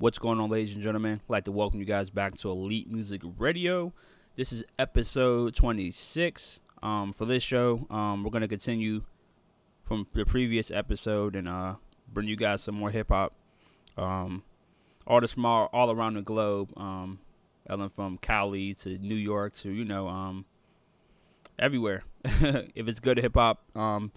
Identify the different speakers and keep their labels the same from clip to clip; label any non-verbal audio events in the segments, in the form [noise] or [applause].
Speaker 1: What's going on, ladies and gentlemen? I'd like to welcome you guys back to Elite Music Radio. This is episode 26. Um, for this show, um, we're going to continue from the previous episode and uh, bring you guys some more hip hop. Um, artists from all, all around the globe, um, from Cali to New York to, you know, um, everywhere. [laughs] if it's good hip hop, um,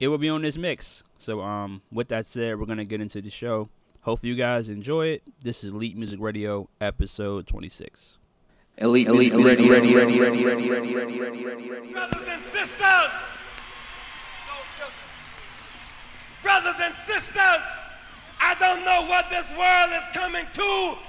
Speaker 1: it will be on this mix. So, um, with that said, we're going to get into the show. Hopefully, you guys enjoy it. This is Elite Music Radio, episode 26.
Speaker 2: Elite, elite, elite, ready, ready, ready, ready, ready, ready,
Speaker 3: ready, ready, ready, ready. Brothers and sisters, brothers and sisters, I don't know what this world is coming to.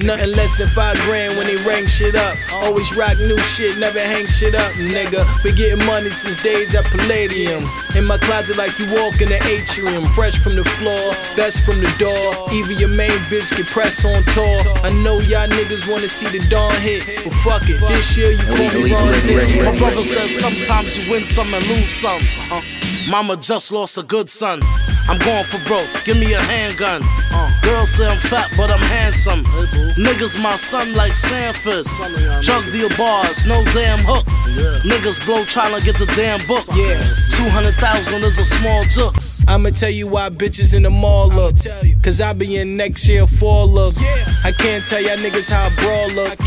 Speaker 4: Nothing less than five grand when they rank shit up. Always rock new shit, never hang shit up, nigga. Been getting money since days at Palladium. In my closet, like you walk in the atrium. Fresh from the floor, best from the door. Even your main bitch get pressed on tour. I know y'all niggas wanna see the dawn hit, but fuck it. This year you call me Ron My brother said sometimes you win some and lose some. Uh, mama just lost a good son. I'm going for broke, give me a handgun. Uh, girls say I'm fat, but I'm handsome. Niggas my son like Sanford. Drug deal bars, no damn hook. Niggas blow trying to get the damn book. Yeah, 200,000 is a small jooks. I'ma tell you why bitches in the mall look. Cause I be in next year fall look. I can't tell y'all niggas how I brawl look.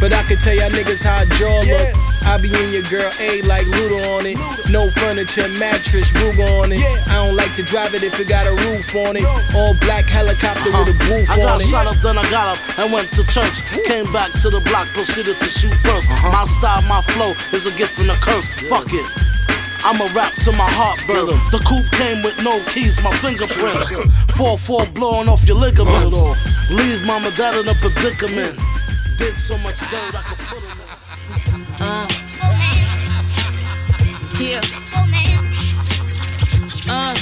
Speaker 4: But I can tell y'all niggas how I draw look. I be in your girl A like Luda on it. No furniture, mattress, Ruger on it. I don't like to drive it if it got a roof on it. All black helicopter uh-huh. with a booth on it. I got shot up, then I got up and went to church. Came back to the block, proceeded to shoot 1st uh-huh. My style, my flow is a gift and a curse. Fuck it. I'ma rap to my heart burn. The coupe came with no keys, my fingerprints. 4-4 blowing off your ligaments. Leave mama dad in a predicament. Did so much dirt I could put him in. Uh. Yeah.
Speaker 5: Uh.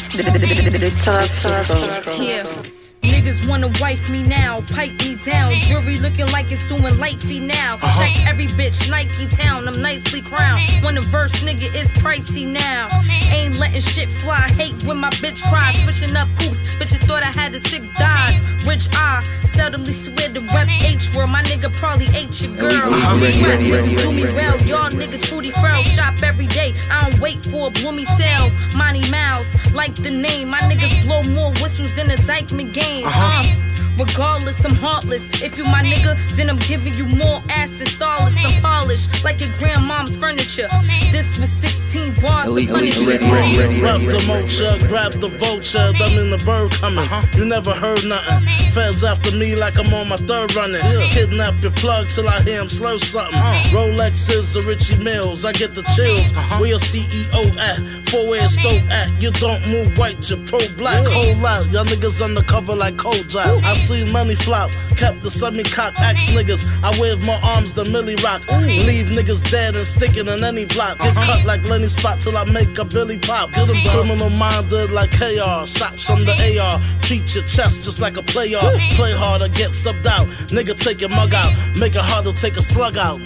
Speaker 5: Yeah. Niggas wanna wife me now, pipe me down. Jewelry looking like it's doing light fee now. Uh-huh. Check every bitch, Nike town, I'm nicely crowned. When a verse nigga is pricey now. Ain't letting shit fly, hate when my bitch cries. Switching up coops, bitches thought I had a six died. Rich I seldomly swear to rep H word. My nigga probably ate your girl. Uh-huh. Ready, ready, ready, do me well, y'all niggas fruity frail. Shop every day, I don't wait for a bloomy sale. Money Miles, like the name. My niggas blow more whistles than a Dyckman game. Uh-huh. Um, Regardless, I'm heartless. If you my nigga, then I'm giving you more ass than starlets. I'm polished like your grandmom's furniture. This was 16 bars elite, to punish elite,
Speaker 4: ready, ready, Grab the mocha, grab the vulture. Them in the bird coming. Uh-huh. You never heard nothing. Feds after me like I'm on my third running. Yeah. Kidnap your plug till I hear him slow something. Uh-huh. Rolexes or Richie Mills, I get the chills. Uh-huh. Where your CEO at? Four way stove at? You don't move white, you're pro black. Yeah. Cold out, y'all niggas undercover like cold drive. I seen money flop, kept the semi cock axe niggas. I wave my arms the Millie Rock. Leave niggas dead and sticking in any block. Get uh-huh. cut like Lenny Spot till I make a Billy Pop. Get them criminal minded like KR. Shots from the AR. Treat your chest just like a player. Play hard or get subbed out. Nigga, take your mug out. Make it hard to take a slug out.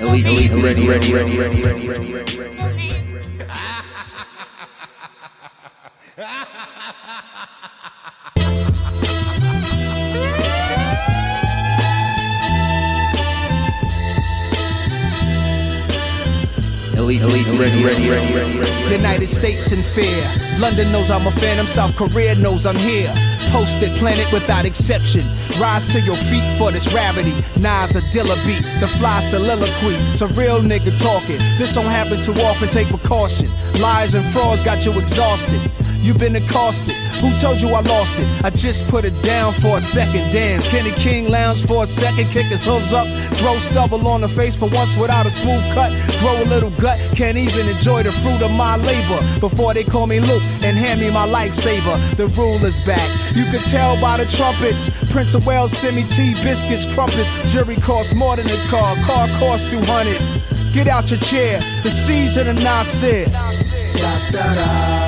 Speaker 2: Elite, elite, ready, ready, ready, ready, ready, ready, ready, elite, elite, ready.
Speaker 6: United States in fear. London knows I'm a phantom. South Korea knows I'm here. Posted planet without exception. Rise to your feet for this gravity. Nas a Dilla beat, the fly soliloquy. It's a real nigga talking. This don't happen too often, take precaution. Lies and frauds got you exhausted. You've been accosted. Who told you I lost it? I just put it down for a second. Damn, Kenny King lounge for a second, kick his hooves up, throw stubble on the face for once without a smooth cut. Grow a little gut, can't even enjoy the fruit of my labor. Before they call me Luke and hand me my lifesaver, the rule is back. You can tell by the trumpets. Prince of Wales send me tea, biscuits, crumpets. Jury costs more than a car, car costs 200. Get out your chair, the season of Nasir. Da, da, da.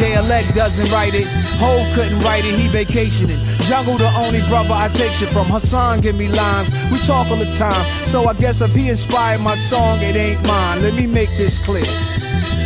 Speaker 7: Intellect doesn't write it. Hov couldn't write it, he vacationing. Jungle the only brother I take shit from. Hassan give me lines. We talk all the time. So I guess if he inspired my song, it ain't mine. Let me make this clear.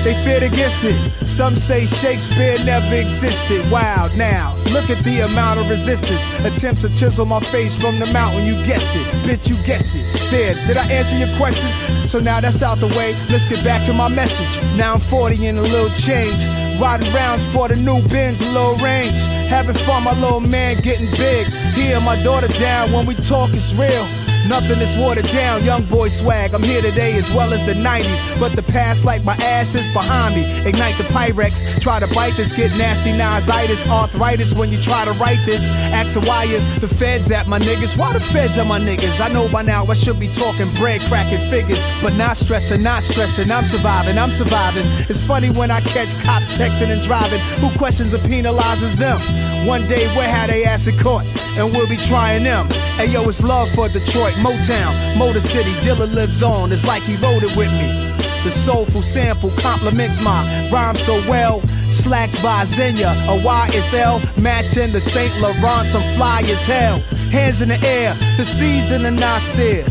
Speaker 7: They fear the gifted. Some say Shakespeare never existed. Wow, now look at the amount of resistance. Attempt to chisel my face from the mountain. You guessed it, bitch. You guessed it. There, did I answer your questions? So now that's out the way. Let's get back to my message. Now I'm 40 and a little change. Riding sport a new Benz, a little range. Having fun, my little man getting big. Here, my daughter down. When we talk, it's real. Nothing is watered down, young boy swag. I'm here today as well as the 90s. But the past, like my ass, is behind me. Ignite the Pyrex, try to bite this, get nasty nositis, arthritis when you try to write this. Ask why is the feds at my niggas? Why the feds at my niggas? I know by now I should be talking bread, cracking figures. But not stressing, not stressing. I'm surviving, I'm surviving. It's funny when I catch cops texting and driving. Who questions and penalizes them? One day we'll have they ass in court, and we'll be trying them. Hey yo, it's love for Detroit, Motown, Motor City. Dilla lives on, it's like he wrote it with me. The soulful sample complements my rhyme so well. Slacks by Zegna, a YSL, matching the St. Laurent, some fly as hell. Hands in the air, the season and Nasir.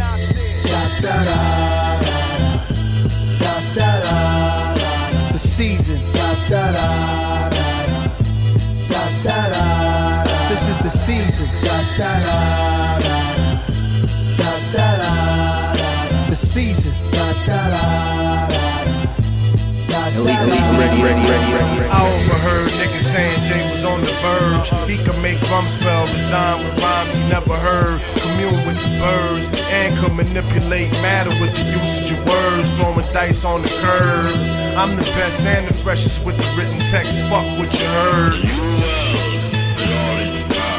Speaker 7: The season. This is the season.
Speaker 2: Ready, ready, ready, ready.
Speaker 8: I overheard niggas saying Jay was on the verge. He could make Rumsfeld resign with rhymes he never heard. Commune with the birds and could manipulate matter with the usage of words. Throwing dice on the curb. I'm the best and the freshest with the written text. Fuck what you heard.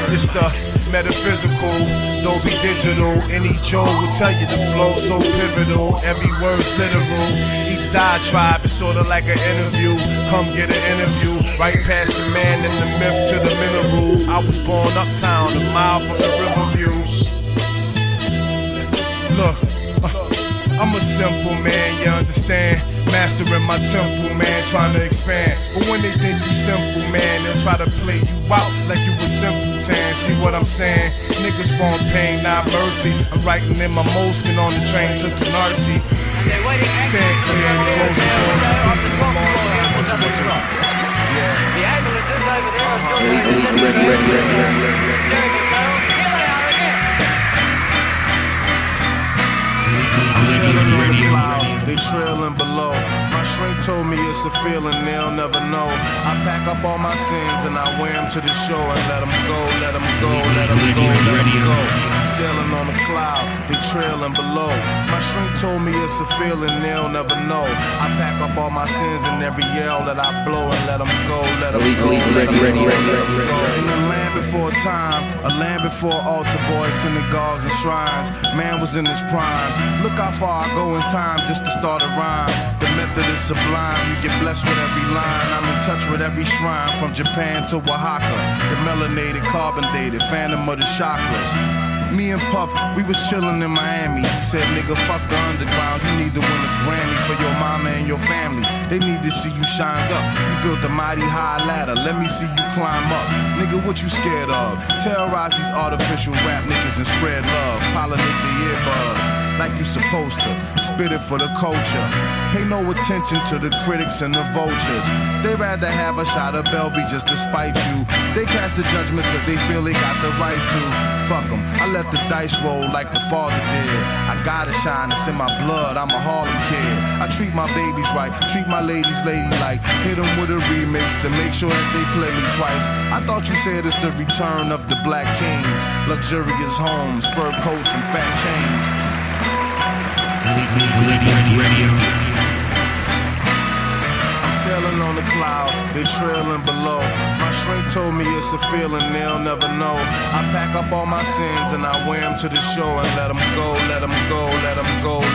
Speaker 8: It's the metaphysical, don't be Digital. Any Joe will tell you the flow so pivotal. Every word's literal. Each diatribe is sorta like an interview. Come get an interview. Right past the man and the myth to the mineral. I was born uptown, a mile from the Riverview. Look, uh, I'm a simple man, you understand? Mastering my temple, man, trying to expand. But when they think you simple, man, they'll try to play you out like you a simpleton. See what I'm saying? Niggas want pain, not mercy. I'm writing in my moleskin on the train to Canarsie. Stand clear and close the doors.
Speaker 2: Elite, elite, ready, ready, ready, ready,
Speaker 8: they trailing below. My shrink told me it's a feeling they'll never know. I pack up all my sins and I wear them to the shore and let them go, let them go, let them go, let them go. I'm sailing on the cloud, they trailing below. My shrink told me it's a feeling they'll never know. I pack up all my sins and every yell that I blow and let them go, let them go, let
Speaker 2: ready,
Speaker 8: 'em
Speaker 2: ready,
Speaker 8: go, let 'em go. In the land before time, a land before altar boys, synagogues and shrines. Man was in his prime. Look how far I go in time just to start a rhyme. The method is sublime. You get blessed with every line. I'm in touch with every shrine from Japan to Oaxaca. The melanated, carbon dated, phantom of the chakras. Me and Puff, we was chillin' in Miami. Said, nigga, fuck the underground. You need to win a Grammy for your mama and your family. They need to see you shined up. You built a mighty high ladder. Let me see you climb up. Nigga, what you scared of? Terrorize these artificial rap niggas and spread love. Pollinate the earbuds like you supposed to. Spit it for the culture. Pay no attention to the critics and the vultures. They'd rather have a shot of Belvy just to spite you. They cast the judgments cause they feel they got the right to. Fuck Fuck 'em. I let the dice roll like the father did. I gotta shine, it's in my blood. I'm a Harlem kid. I treat my babies right, treat my ladies ladylike. Hit 'em with a remix to make sure that they play me twice. I thought you said it's the return of the black kings. Luxurious homes, fur coats, and fat chains. I'm sailing on the cloud, they trailing below. My shrink told me it's a feeling they'll never know. I pack up all my sins and I wear them to the shore and let them go, let them go, let them go.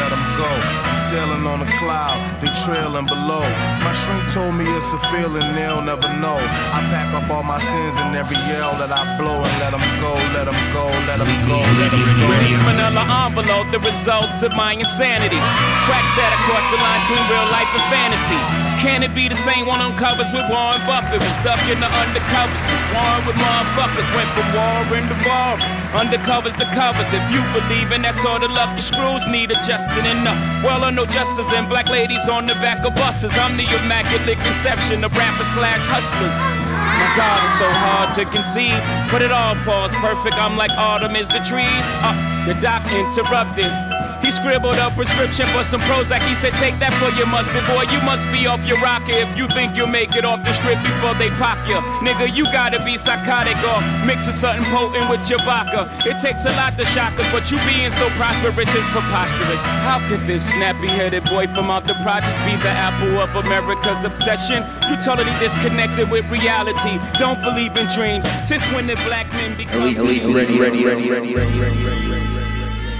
Speaker 8: Sailing on the cloud, they trailing below. My shrink told me it's a feeling they'll never know. I pack up all my sins and every yell that I blow and let them go, let them go, let them go, let them go.
Speaker 9: This manila envelope, the results of my insanity. Cracks sat across the line between real life and fantasy. Can it be the same one on covers with Warren Buffett? Was stuck in the undercovers, was warring with motherfuckers. Went from war into war, undercovers to covers. If you believe in that sort of love, the screws need adjusting enough. Well, I know justice and black ladies on the back of buses. I'm the immaculate conception of rappers slash hustlers. My God, it's so hard to conceive, but it all falls perfect. I'm like autumn is the trees. Uh, the doc interrupted. He scribbled a prescription for some Prozac. He said, Take that for your mustard, boy. You must be off your rocker if you think you'll make it off the strip before they pop you. Nigga, you gotta be psychotic or mixing something potent with your vodka. It takes a lot to shock us, but you being so prosperous is preposterous. How could this snappy headed boy from out the projects be the apple of America's obsession? You totally disconnected with reality. Don't believe in dreams. Since when did black men become
Speaker 2: Elite, elite, elite, ready, ready, ready, ready, ready, ready, ready.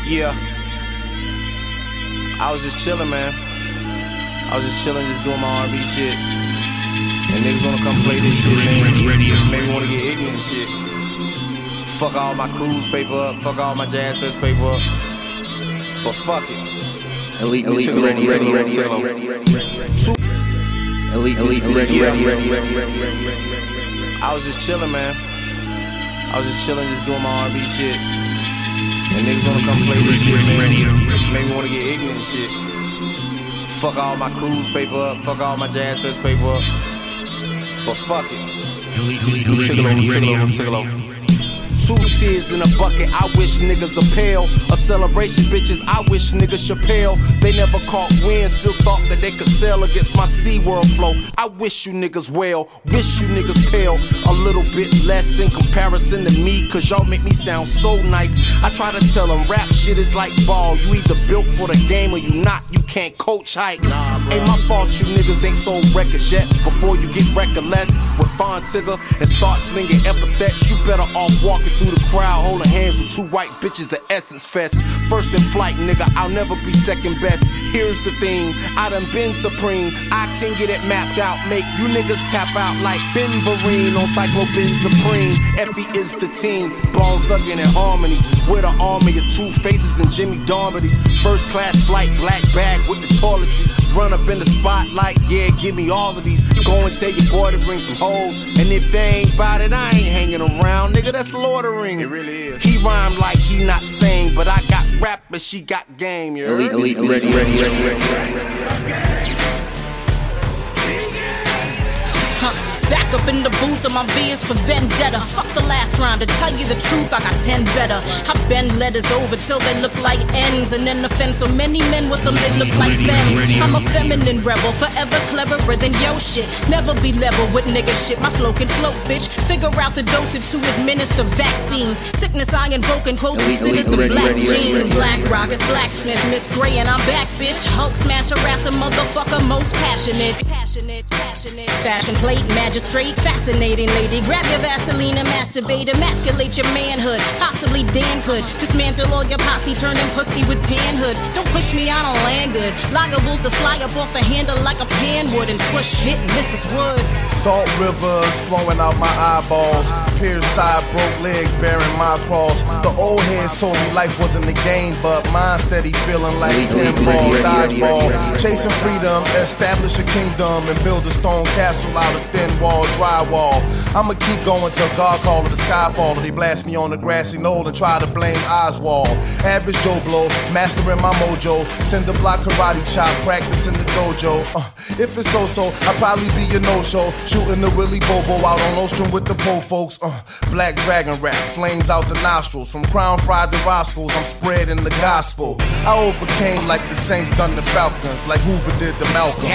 Speaker 10: Yeah. I was just chilling, man. I was just chilling, just doing my R&B shit. And niggas wanna come play this shit, man. Maybe wanna get ignorant shit. Fuck all my cruise paper up. Fuck all my jazz fest paper up. But fuck it.
Speaker 2: Elite,
Speaker 10: Let me
Speaker 2: elite,
Speaker 10: chill
Speaker 2: ready,
Speaker 10: on,
Speaker 2: ready. Elite, elite, ready,
Speaker 10: Yeah.
Speaker 2: ready, ready, ready, ready, ready, ready.
Speaker 10: I was just chilling, man. I was just chilling, just doing my R&B shit. And niggas wanna come play this shit, man. Maybe wanna get ignorant shit. Fuck all my cruise paper up. Fuck all my jazz paper up. But fuck it. Let me chill Two tears in a bucket, I wish niggas a pale. A celebration, bitches, I wish niggas Chappelle. They never caught wind, still thought that they could sail against my SeaWorld flow. I wish you niggas well, wish you niggas pale. A little bit less in comparison to me, cause y'all make me sound so nice. I try to tell them rap shit is like ball. You either built for the game or you not, you can't coach height. Ain't my fault you niggas ain't sold records yet. Before you get reckless with Tigger and start slinging epithets, you better off walking through the crowd, holding hands with two white bitches at Essence Fest. First in flight, nigga, I'll never be second best. Here's the thing, I done been supreme. I can get it mapped out, make you niggas tap out like Ben Vereen on Supreme. Effie is the team, ball Thuggin' and Harmony. With an army of two faces and Jimmy Darbity's. First class flight, black bag with the toiletries. Run up in the spotlight, yeah, give me all of these. Go and tell your boy to bring some hoes. And if they ain't bout it, I ain't hanging around, nigga, that's loitering. It really is. He rhymed like he not sane, but I got rap, but she got game, you heard?
Speaker 2: Elite, elite, ready, ready, ready, ready, ready.
Speaker 11: Back up in the booth and my V is for vendetta. Fuck the last rhyme, to tell you the truth, I got 10 better. I bend letters over till they look like N's, and then offend so many men with them they look like femmes. I'm a feminine rebel, forever cleverer than yo shit. Never be level with nigga shit, my flow can float, bitch. Figure out the dosage to administer vaccines. Sickness I invoke and quote considered
Speaker 2: elite,
Speaker 11: the black jeans. Black rockets, blacksmith, Miss Gray, and I'm back, bitch. Hulk smash, harass a motherfucker, most passionate. Passionate, passionate. Fashion plate, magistrate, fascinating lady. Grab your Vaseline and masturbate, emasculate your manhood. Possibly Dan could dismantle all your posse, turning pussy with tan hoods. Don't push me, I don't land good. Liable to fly up off the handle like a pan would and swish hit Mrs. Woods.
Speaker 8: Salt rivers flowing out my eyeballs. Pierced side, broke legs bearing my cross. The old heads told me life wasn't a game, but mine steady feeling like
Speaker 2: Elite, elite,
Speaker 8: pinball, dodgeball. Chasing freedom, establish a kingdom, and build a castle out of thin wall, drywall. I'ma keep going till God call it the skyfall, or they blast me on the grassy knoll and try to blame Oswald. Average Joe Blow, mastering my mojo. Send the block karate chop, practicing the dojo. Uh, if it's so-so, I'll probably be a no-show. Shooting the Willy Bobo out on Ostrom with the po folks. Uh, black dragon rap, flames out the nostrils. From crown fried to Roscoe's, I'm spreading the gospel. I overcame like the Saints done the Falcons, like Hoover did the Malcolm.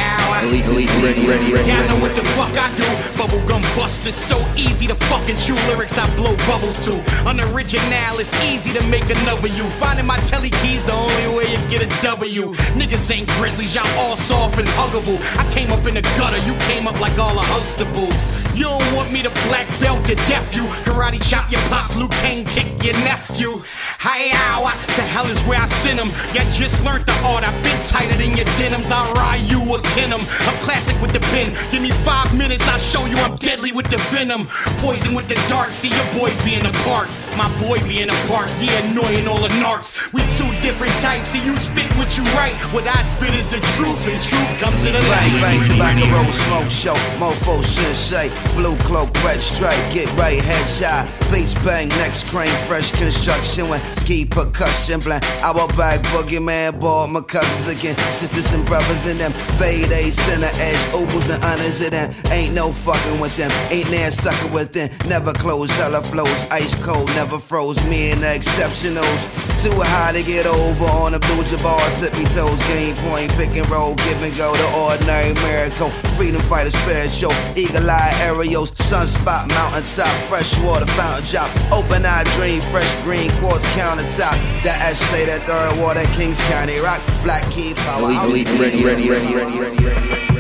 Speaker 2: Elite, ready, ready, ready,
Speaker 12: Yeah, I know what the fuck I do. Bubblegum bust is so easy to fucking chew. Lyrics I blow bubbles to. Unoriginal, it's easy to make another you. Finding my telly keys the only way you get a W. Niggas ain't grizzlies, y'all all soft and huggable. I came up in the gutter, you came up like all the Huxtables. You don't want me to black belt to death you. Karate chop your pops, Luke kick your nephew. Hi, ow, to hell is where I send him. Ya just learned the art, I've been tighter than your denims. I ride you a kin 'em. I'm classic with the pen. Give me five minutes, I'll show you I'm deadly with the venom. Poison with the dart, see your boys being apart. My boy being apart, yeah, annoying all the narcs. We two different types, see you spit what you write. What I spit is the truth, and truth comes to the light.
Speaker 13: Bang, bang, tobacco roll, smoke show, mofo sensei, blue cloak, red stripe, get right, head shot, bass bang, next crane, fresh construction, when ski percussion, blend, our bag, boogeyman, ball, my cousins again, sisters and brothers in them, fade, a center edge, opals and honors in them, ain't no fucking with them, ain't there sucker with them, never close, hella flows, ice cold, never froze, me and the exceptionals, too high to get over on a blue jabbar, tippy toes, game point, pick and roll, give and go, the ordinary miracle, freedom fighter spirit show, eagle eye aerials, sunspot, mountaintop, fresh water fountain drop, open eye dream, fresh green quartz countertop, that S say that third water, Kings County rock, black key power,
Speaker 2: Elite, elite, ready, ready, ready, ready,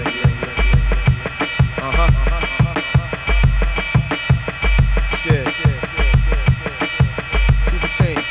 Speaker 2: ready, ready.
Speaker 10: Shit. Two for ten.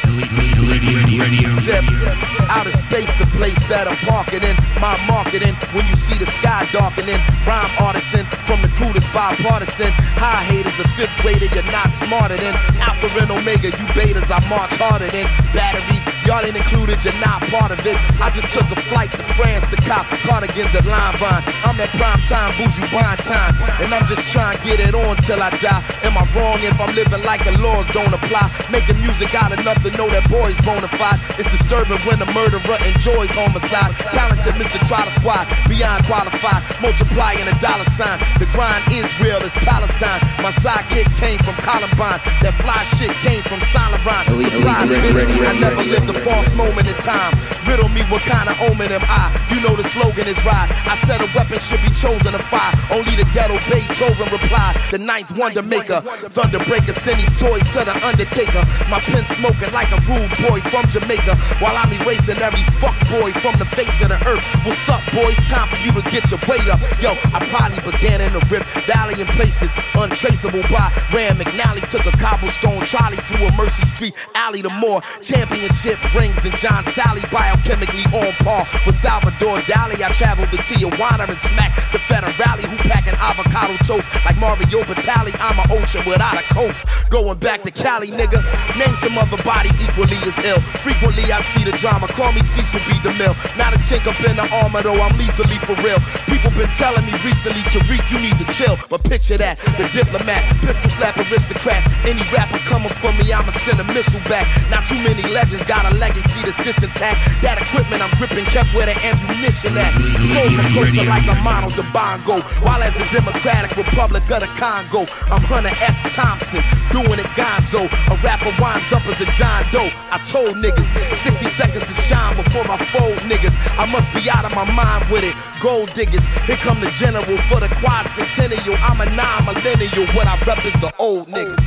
Speaker 14: Out of space, the place that I'm parking in. My marketing, when you see the sky darkening. Rhyme artisan, from the that's bipartisan. High haters, a fifth grader, you're not smarter than. Alpha and Omega, you betas, I march harder than. Batteries, y'all ain't included, you're not part of it. I just took a flight to France to cop cardigans at Limevine. I'm that prime time, bougie buying time. And I'm just trying to get it on till I die. Am I wrong if I'm living like the laws don't apply? Making music out of nothing, know that boy's bona fide. It's disturbing when a murderer enjoys homicide. Talented Mr. Trotter Squad, beyond qualified. Multiplying a dollar sign. The grind is real as Palestine. My sidekick came from Columbine. That fly shit came from Solomon. Surprise, bitch. I never lived a false moment in time. Riddle me what kind of omen am I? You know the slogan is ride. I said a weapon should be chosen to fire. Only the ghetto Beethoven replied. The ninth wonder maker. Thunderbreaker send these toys to the undertaker. My pen smoking like a rude boy from Jamaica. While I'm erasing every fuck boy from the face of the earth. What's up, boys? Time for you to get your weight up. Yo, I probably began in the Rift Valley in places untraceable by Rand McNally. Took a cobblestone trolley through a Mercy Street alley to more championship rings than John Salley. Biochemically on par with Salvador Dali. I traveled to Tijuana and smacked the Federale who packing avocado toast like Mario Batali. I'm an ocean without a coast. Going back to Cali, nigga. Name some other body equally as ill. Frequently I see the drama. Call me Cecil B. DeMille. Not a chink up in the armor though. I'm lethally for real. People been telling me recently, Tariq, you need to chill. But picture that, the diplomat, pistol slap aristocrats. Any rapper coming for me, I'ma send a missile back. Not too many legends got a legacy that's this intact. That equipment I'm gripping kept where the ammunition at. Sold the closer like a model to Bongo. While as the Democratic Republic of the Congo, I'm Hunter S. Thompson, doing it gonzo. A rapper winds up as a John Doe. I told niggas 60 seconds to shine before I fold niggas. I must be out of my mind with it. Gold diggers, here come the general for the quad centennial. I'm a non-millennial. What I rep is the old niggas.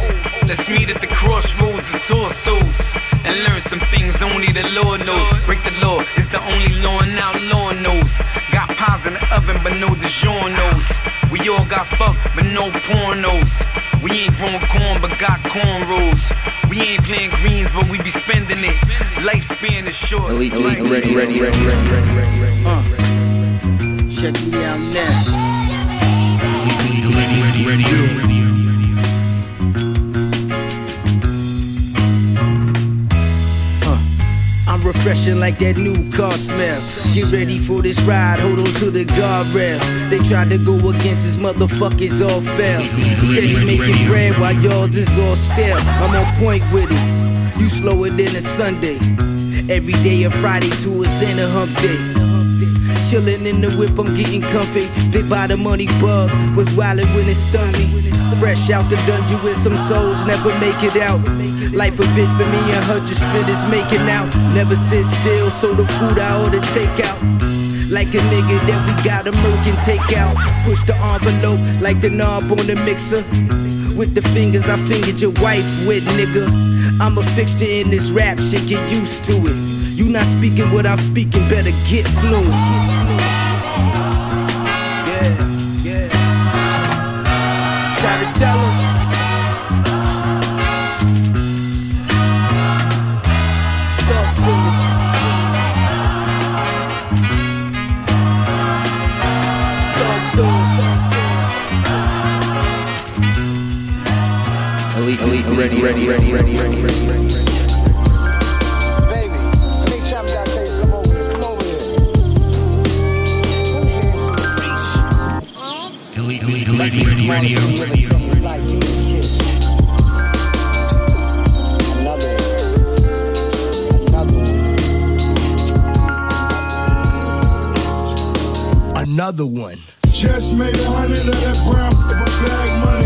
Speaker 15: Let's meet at the crossroads of torsos and learn some things only the Lord knows. Break the law is the only law and now law knows. Got pies in the oven, but no DiGiorno's. We all got fucked, but no pornos. We ain't growing corn, but got cornrows. We ain't playing greens, but we be spending it. Lifespan is short.
Speaker 2: Elite, elite, ready, ready, ready, ready, ready, ready, ready.
Speaker 7: Uh, check me out now. Uh, refreshing like that new car smell. Get ready for this ride, hold on to the guardrail. They tried to go against his motherfuckers, all fell. Steady making bread while yours is all stale. I'm on point with it. You slower than a Sunday. Every day a Friday to a Santa hump day. Chillin' in the whip, I'm getting comfy. Bit by the money bug, was wildin' when it stung me. Fresh out the dungeon with some souls, never make it out. Life a bitch, but me and her just finished making out. Never sit still, so the food I order take out. Like a nigga that we got a merc and take out. Push the envelope like the knob on the mixer. With the fingers I fingered your wife with, nigga. I'm a fixture in this rap shit, get used to it. You not speaking what I'm speaking, better get fluent. Tell him. Talk to me. Talk to him.
Speaker 2: ready, ready, ready, ready, ready, ready.
Speaker 16: Baby, big chop
Speaker 17: Another one.
Speaker 18: Just made a hundred of that brown bag money.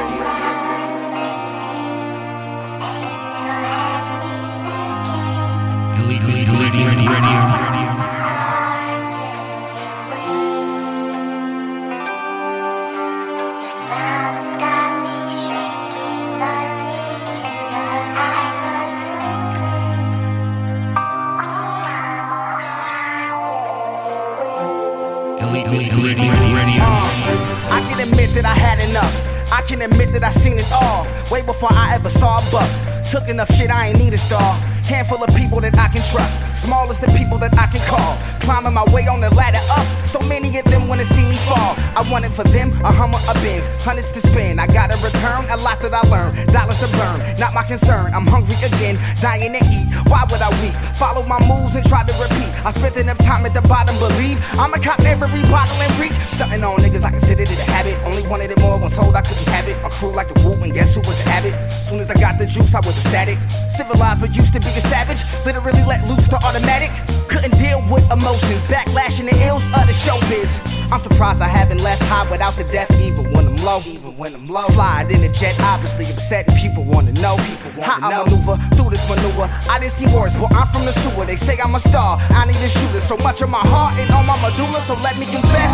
Speaker 19: Hundreds to spend. I gotta return a lot that I learned. Dollars to burn, not my concern. I'm hungry again, dying to eat. Why would I weep? Follow my moves and try to repeat. I spent enough time at the bottom, believe. I'ma cop every bottle and reach. Stunting on niggas, I considered it a habit. Only wanted it more when told I couldn't have it. My crew like the Wu, and guess who was the habit? Soon as I got the juice, I was ecstatic. Civilized, but used to be a savage. Literally let loose the automatic. Couldn't deal with emotions, backlash and the ills of the showbiz. I'm surprised I haven't left high without the death, even when I'm low. Even when I'm low. Flying in the jet, obviously upsetting people wanna know. People wanna How know. I maneuver through this maneuver. I didn't see words, but I'm from the sewer. They say I'm a star. I need a shooter. So much of my heart and all my medulla. So let me confess.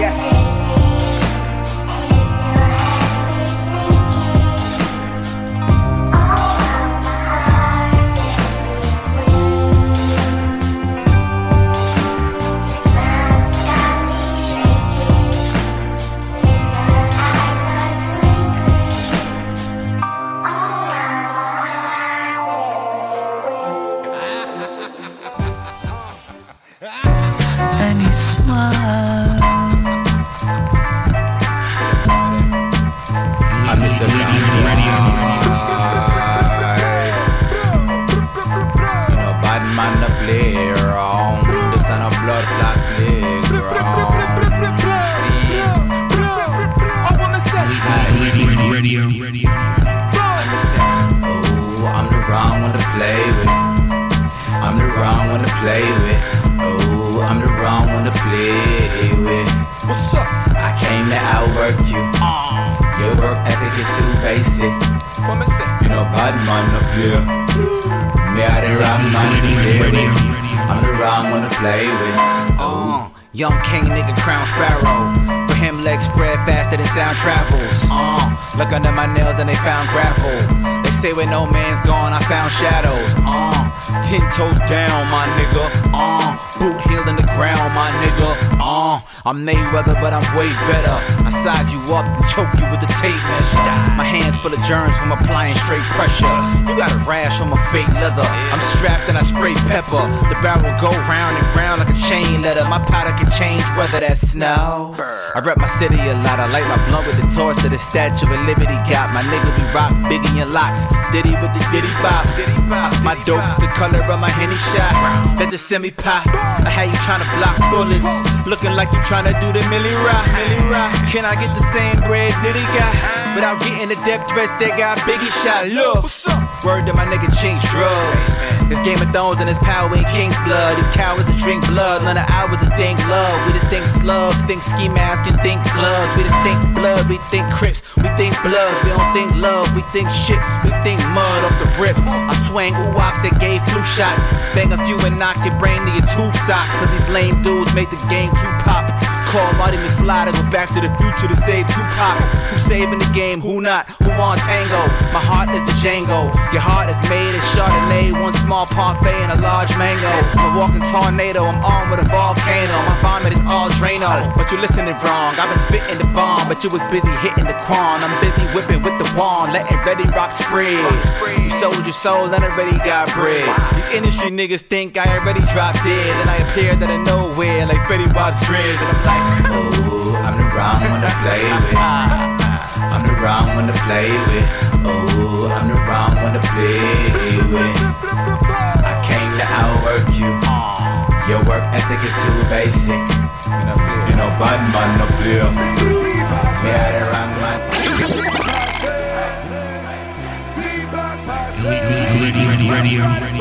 Speaker 19: Yes.
Speaker 20: Is too basic. You know, bad man up here. Me, I the wrong man to play. I'm the wrong one to play with. Oh, young king nigga crown pharaoh. Him, legs spread faster than sound travels. Uh, look under my nails and they found gravel. They say when no man's gone, I found shadows. Uh, ten toes down, my nigga. Uh, boot heel in the ground, my nigga. Uh, I'm Mayweather, but I'm way better. I size you up and choke you with the tape measure. My hands full of germs from applying straight pressure. You got a rash on my fake leather. I'm strapped and I spray pepper. The barrel go round and round like a chain letter. My powder can change weather that's snow. I rep my city a lot. I light my blunt with the torch to the Statue of Liberty got. My nigga be rock biggie and locks. Diddy with the diddy bop. Diddy bop. My dope's the color of my henny shot. Let the semi pop. I had you trying to block bullets. Looking like you trying to do the. Milli rock. Can I get the same bread Diddy got? Without getting the death threats they got Biggie shot. Look. Word to my nigga change drugs. It's Game of Thrones and it's power in King's blood. These cowards that drink blood, none of ours to think love. We just think slugs, think ski mask, and think gloves. We just think blood, we think crips, we think bloods. We don't think love, we think shit, we think mud off the rip. I swang oops that gave flu shots. Bang a few and knock your brain to your tube socks. Cause these lame dudes make the game too pop. Call Marty McFly to go back to the future to save two Tupac. Who saving the game? Who not? Who on tango? My heart is the Django. Your heart is made of Chardonnay, one small parfait and a large mango. I'm a walking tornado. I'm armed with a volcano. My vomit is all Drano. But you're listening wrong. I've been spitting the bomb, but you was busy hitting the quan. I'm busy whipping with the wand, letting Ready Rock spread. You sold your soul and already got bread. These industry niggas think I already dropped dead, and I appeared out of nowhere like Fetty Wap's dreads. And I'm like, oh, I'm the wrong one to play with. I'm the wrong one to play with. Oh, I'm the wrong one to play with. I came to outwork you. Your work ethic is too basic. You know, bad man no play. Me are the wrong man.
Speaker 21: Radio, radio, radio. Radio,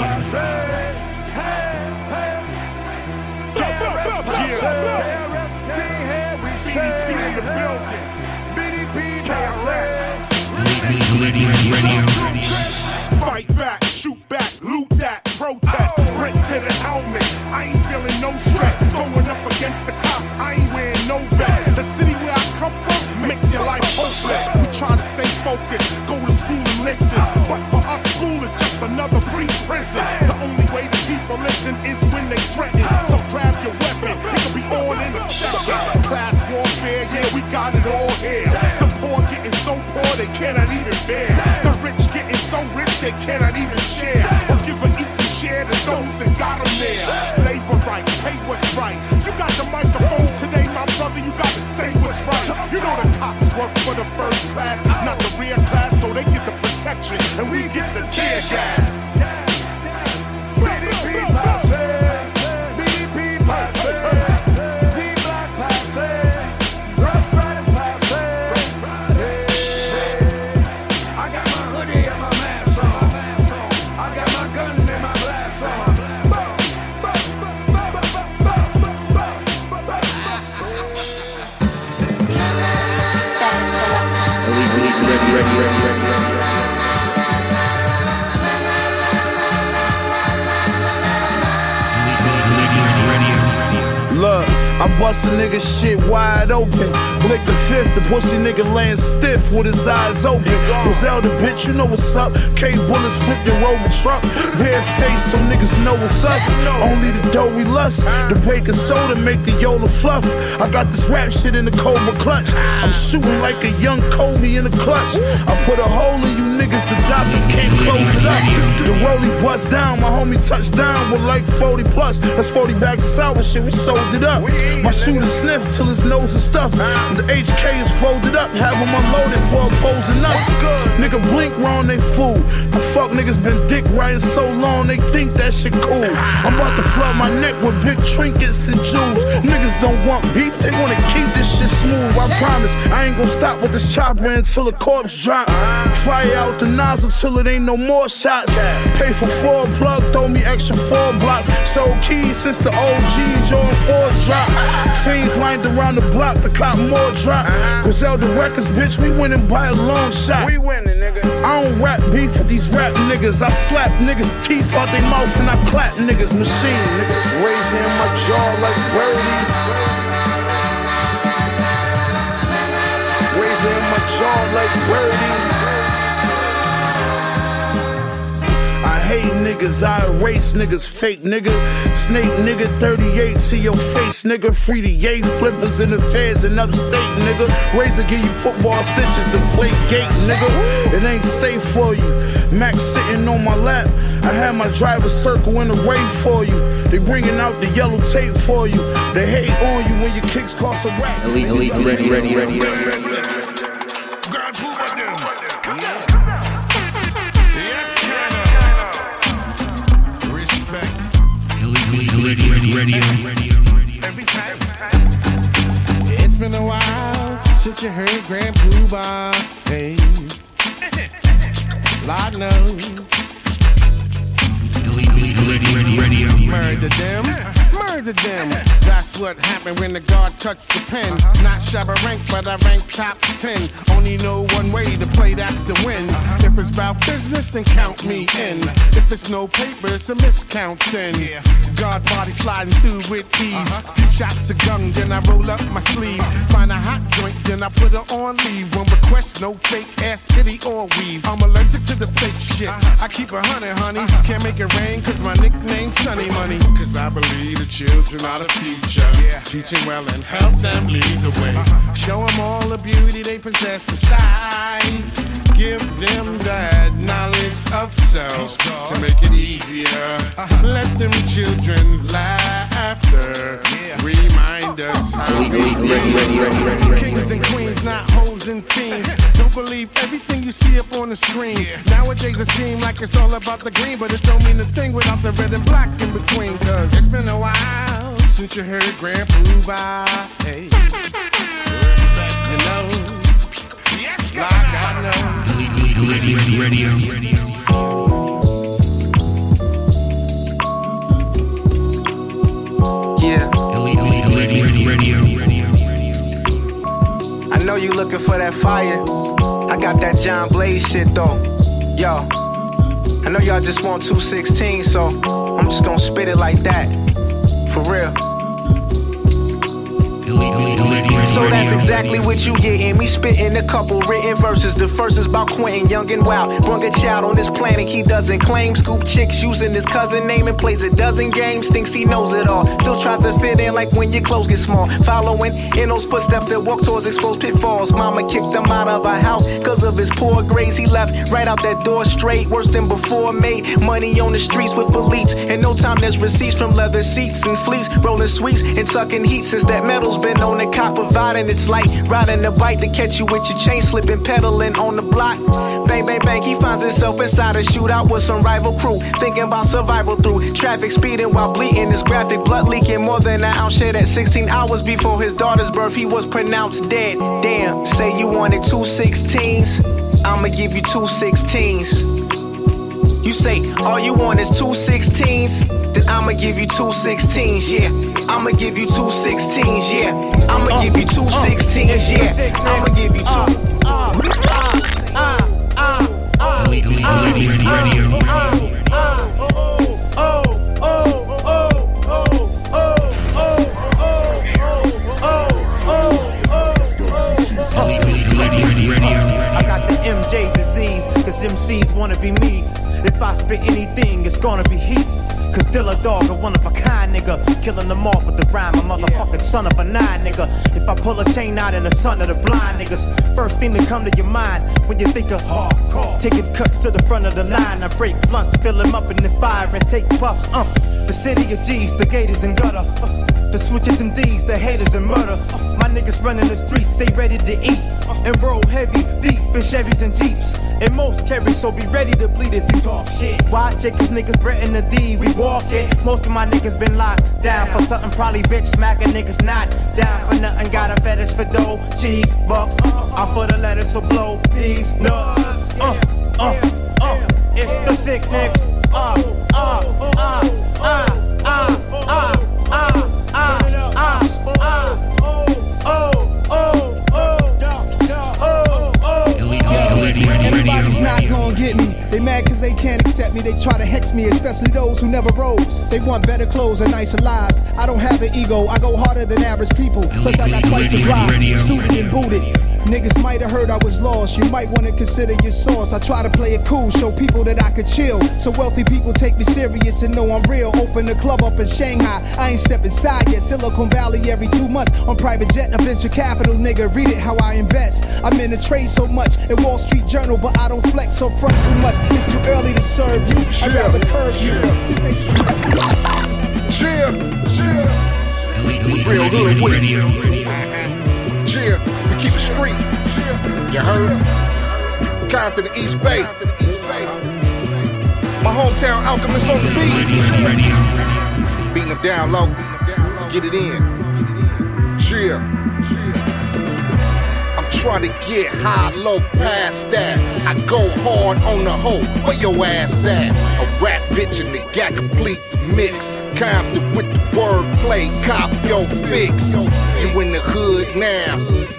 Speaker 21: radio, radio.
Speaker 22: Fight back, shoot back, loot that, protest, print to the helmet. I ain't feeling no stress, going up against the cops. I ain't wearing no vest. The city where I come from makes your life hopeless. We try to stay focused, go to school and listen. But for us, school is just another pre-prison. The only way the people listen is when they threaten. So grab your weapon, it can be on in a second. Got it all here. The poor getting so poor they cannot even bear. The rich getting so rich they cannot even share. Or give an equal share to those that got them there. Labor right, pay what's right. You got the microphone today, my brother, you gotta say what's right. You know the cops work for the first class, not the rear class, so they get the protection and we get the tear gas.
Speaker 4: Bust a nigga shit wide open. Blick the fifth, the pussy nigga laying stiff with his eyes open. Griselda bitch, you know what's up. K bullets flip your rover truck. Bare face so niggas know it's us. Only the dough we lust. The bacon soda make the Yola fluff. I got this rap shit in the Cobra clutch. I'm shooting like a young Kobe in the clutch. I put a hole in you niggas, the doctors can't close it up. The rollie bust down, my homie touched down with like 40 plus. That's 40 bags of sour shit, we sold it up. My shooter sniff till his nose is stuffed. The HK is folded up, have him unloaded for opposing us. Nigga blink wrong, they fool. The fuck niggas been dick riding so long, they think that shit cool. I'm about to flood my neck with big trinkets and jewels. Niggas don't want beef, they wanna keep this shit smooth. I promise, I ain't gonna stop with this chopper until the corpse drop. Fire out the nozzle till it ain't no more shots. Pay for four plug, throw me extra four blocks. Sold keys since the OG Jordan 4 drop. Fiends lined around the block to cop more drop. Uh-huh. Griselda Records, bitch, we winning by a long shot. We winning, nigga. I don't rap beef with these rap niggas. I slap niggas' teeth out their mouth and I clap niggas' machine, nigga. Raising my jaw like Birdie. Raising my jaw like Birdie.
Speaker 23: I hate niggas, I erase niggas, fake nigga. Snake nigga, 38 to your face, nigga. Free the yay flippers in the feds in upstate, nigga. Razor give you football stitches, deflate gate, nigga. It ain't safe for you. Max sitting on my lap. I had my driver circle in the raid for you. They bringing out the yellow tape for you. They hate on you when your kicks cost a rap.
Speaker 2: Elite, elite, ready, ready, ready, ready, ready.
Speaker 24: Radio.
Speaker 22: It's been a while since you heard Grand Puba. Hey, Lord knows.
Speaker 24: Elite, elite, radio.
Speaker 22: Murder them, them. That's what happened when the guard touched the pen. Uh-huh. Not Shabba rank, but I rank top 10. Only know one way to play, that's the win. Uh-huh. If it's about business, then count me in. If it's no paper, it's a miscount then. Guard body sliding through with ease. Uh-huh. Few shots of gun, then I roll up my sleeve. Find a hot joint, then I put her on leave. One request, no fake ass titty or weave. I'm allergic to the fake shit. I keep a honey, honey. Can't make it rain, cause my nickname's Sunny Money. Cause I believe the children are the future. Teach them well and help them lead the way. Uh-huh. Show them all the beauty they possess inside. Give them that knowledge of self to make it easier. Uh-huh. Let them children laughter remind us how
Speaker 2: Elite,
Speaker 22: we
Speaker 2: ready,
Speaker 22: Kings and queens, not hoes and fiends. [laughs] Don't believe everything you see up on the screen. Nowadays it seems like it's all about the green, but it don't mean a thing without the red and black in between. Cause it's been a while since you heard Grand Puba. Hey. You know, like I know.
Speaker 24: Elite, radio.
Speaker 25: Yeah.
Speaker 24: Radio.
Speaker 25: I know you looking for that fire. I got that John Blaze shit though. Yo. I know y'all just want 216, so I'm just gonna spit it like that. For real. So that's exactly what you getting. Me spitting a couple written verses. The first is about Quentin, young and wild. Brung a child on this planet he doesn't claim. Scoop chicks using his cousin name and plays a dozen games. Thinks he knows it all. Still tries to fit in like when your clothes get small. Following in those footsteps that walk towards exposed pitfalls. Mama kicked him out of her house cause of his poor grades. He left right out that door straight. Worse than before. Made money on the streets with elites. And no time there's receipts from leather seats and fleece. Rolling sweets and tucking heat since that metal's been on the cop providing its light. Riding the bike to catch you with your chain slipping, pedaling on the block. Bang, bang, bang, he finds himself inside a shootout with some rival crew. Thinking about survival through traffic speeding while bleeding. His graphic blood leaking more than an ounce. Shit at 16 hours before his daughter's birth, he was pronounced dead. Damn, say you wanted two 16s. I'ma give you two 16s. You say all you want is two 16s, then I'ma give you two 16s, yeah. I'ma give you two 16s, yeah. I'ma give you two 16s, yeah. I'ma give you two.
Speaker 24: Elite, elite, radio.
Speaker 26: I got the MJ disease, cause MCs wanna be me. If I spit anything, it's gonna be heat. Cause Dilla Dog, a one of a kind nigga. Killing them off with the rhyme, a motherfucking son of a nine nigga. If I pull a chain out in the son of the blind niggas, first thing to come to your mind when you think of hardcore. Taking cuts to the front of the line, I break blunts, fill them up in the fire and take puffs. Uh, the city of G's, the gators and gutter. Uh, the switches and D's, the haters and murder. My niggas running the streets, stay ready to eat. And roll heavy, deep in Chevys and Jeeps. And most carry, so be ready to bleed if you talk shit. Why check cause niggas Brett the D, we walk it. Most of my niggas been locked down for something, probably bitch smacking niggas not down for nothing. Got a fetish for dough, cheese, bucks. I'm for the letters, so blow these nuts. Uh, uh, uh, it's the sick next. Uh, uh, uh, uh, uh, uh, uh, uh,
Speaker 8: Everybody's not gonna get me. They mad cause they can't accept me. They try to hex me, especially those who never rose. They want better clothes and nicer lives. I don't have an ego. I go harder than average people. Plus I got twice the drive. Suited and booted.
Speaker 27: Niggas might have heard I was lost. You might wanna consider your source. I try to play it cool, show people that I could chill. So wealthy people take me serious and know I'm real. Open the club up in Shanghai. I ain't step inside yet. Silicon Valley every two months on private jet and venture capital, nigga. Read it how I invest. I'm in the trade so much in Wall Street Journal, but I don't flex or front too much. It's too early to serve you. I'd rather curve you. This ain't
Speaker 28: Chill, chill. Real hood with Chill, we keep it street. You heard? Compton, the East Bay. My hometown alchemist on the beat. Beating them down low. Get it in. Chill. Trying to get high, low, past that. I go hard on the hoe. Where your ass at? A rap bitch and the got complete the mix. Compton with the wordplay, cop your fix. You in the hood now.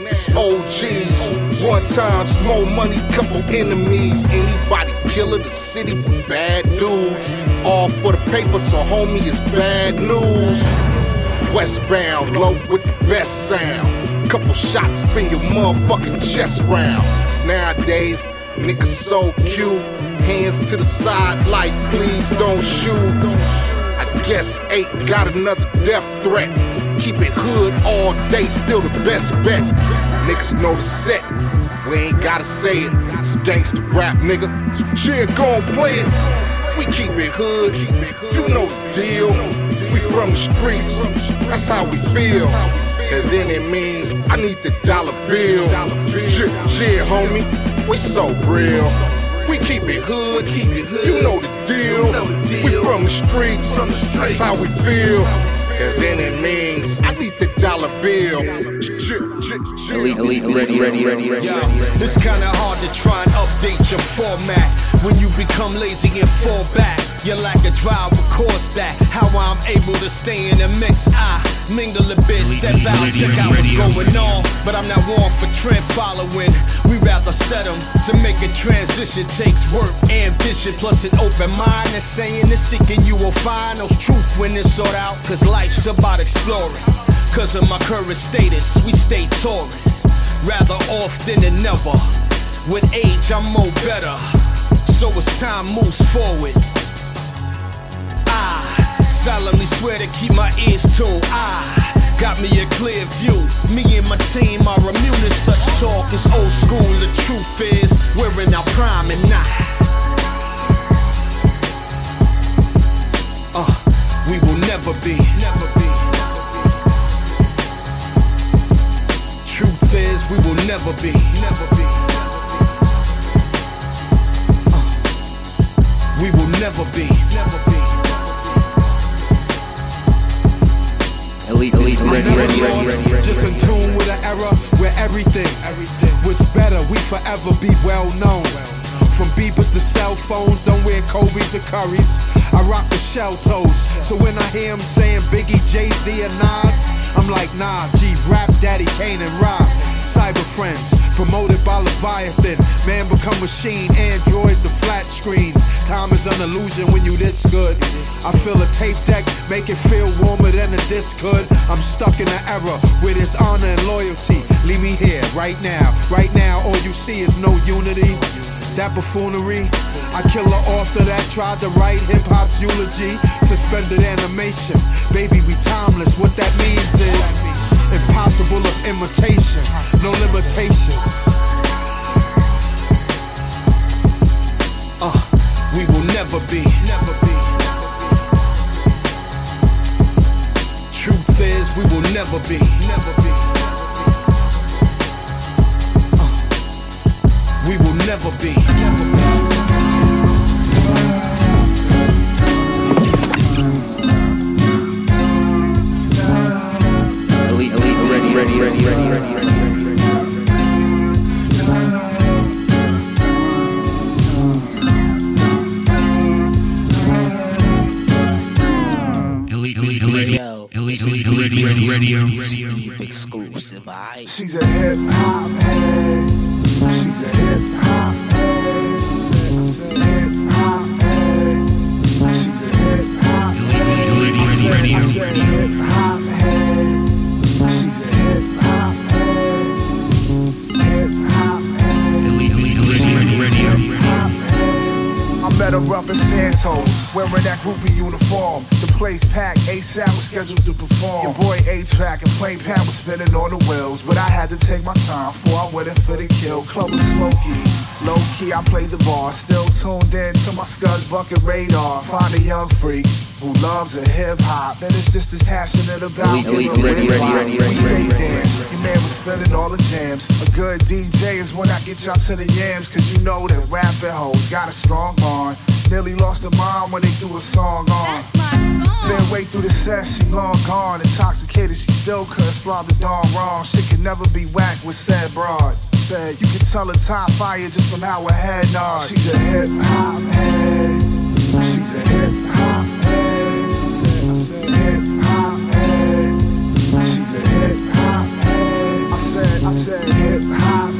Speaker 28: It's OGs. One time, small money, couple enemies. Anybody killer the city with bad dudes. All for the paper, so homie, it's bad news. Westbound, low with the best sound. Couple shots, spin your motherfucking chest round. 'Cause nowadays, niggas so cute. Hands to the side, like please don't shoot. I guess eight got another death threat. Keep it hood all day, still the best bet. Niggas know the set. We ain't gotta say it. It's gangsta rap, nigga. So chill, gon' play it. We keep it hood. You know the deal. We from the streets. That's how we feel. Cause any means I need the dollar bill. Chill, chill, homie. We so real. We keep it hood. Keep it hood. You know the deal. We from the streets. That's how we feel. Cause any means I need the dollar bill.
Speaker 2: Elite, elite, ready, ready, ready, ready.
Speaker 8: Yo, it's kinda hard to try and update your format when you become lazy and fall back. You lack a drive, of course that. How I'm able to stay in the mix, I mingle a bit, step out, check out what's going on. But I'm not one for trend following. We rather set 'em to make a transition. Takes work, ambition, plus an open mind. And saying and seeking, you will find those truth when it's sought out. Cause life's about exploring. Cause of my current status, we stay touring. Rather often than never. With age, I'm more better. So as time moves forward, I solemnly swear to keep my ears tuned. I got me a clear view. Me and my team are immune to such talk. It's old school. The truth is, we're in our prime and not. Uh, we will never be. Never be. Truth is, we will never be. Never be. We will never be. Never be.
Speaker 2: Elite, elite, ready, ready, ready, ready, ready.
Speaker 8: Just in tune with an era where everything, was better. We forever be well known. From beepers to cell phones, don't wear Kobe's or Curry's. I rock the shell toes. So when I hear him saying Biggie, Jay Z, and Nas, I'm like, nah, G, rap daddy, Kane and Rob. Cyber friends, promoted by Leviathan. Man become machine, android the flat screens. Time is an illusion when you this good. I feel a tape deck, make it feel warmer than a disc could. I'm stuck in an era with there's honor and loyalty. Leave me here right now. Right now, all you see is no unity. That buffoonery. I kill an author that tried to write hip hop's eulogy. Suspended animation. Baby, we timeless. What that means is impossible of imitation. No limitations. Uh, we will never be. Never be. Truth is, we will never be. Never be. Uh, we will never be.
Speaker 2: Elite,
Speaker 6: She's a hip Plain Pat was spinning on the wheels, but I had to take my time before I went in for the kill. Club was smoky, low key I played the bar, still tuned in to my Scuds bucket radar. Find a young freak who loves a hip hop, and it's just as passionate about
Speaker 2: Elite,
Speaker 6: giving
Speaker 2: elite, ready,
Speaker 6: hip
Speaker 2: ready,
Speaker 6: hop.
Speaker 2: ready,
Speaker 6: We
Speaker 2: ready,
Speaker 6: fake dance. Your man was spinning all the jams. A good DJ is when I get y'all to the yams, cause you know that rapping hoes got a strong bond. Nearly lost a mind when they threw a song on. Midway through the she long gone. Intoxicated, she still couldn't slob the dawn wrong. She could never be whacked with said broad. Said you can tell her top fire just from how her head nods. She's a hip hop head. She's a hip hop head. Hip hop head. She's a hip hop head. I said, I said hip hop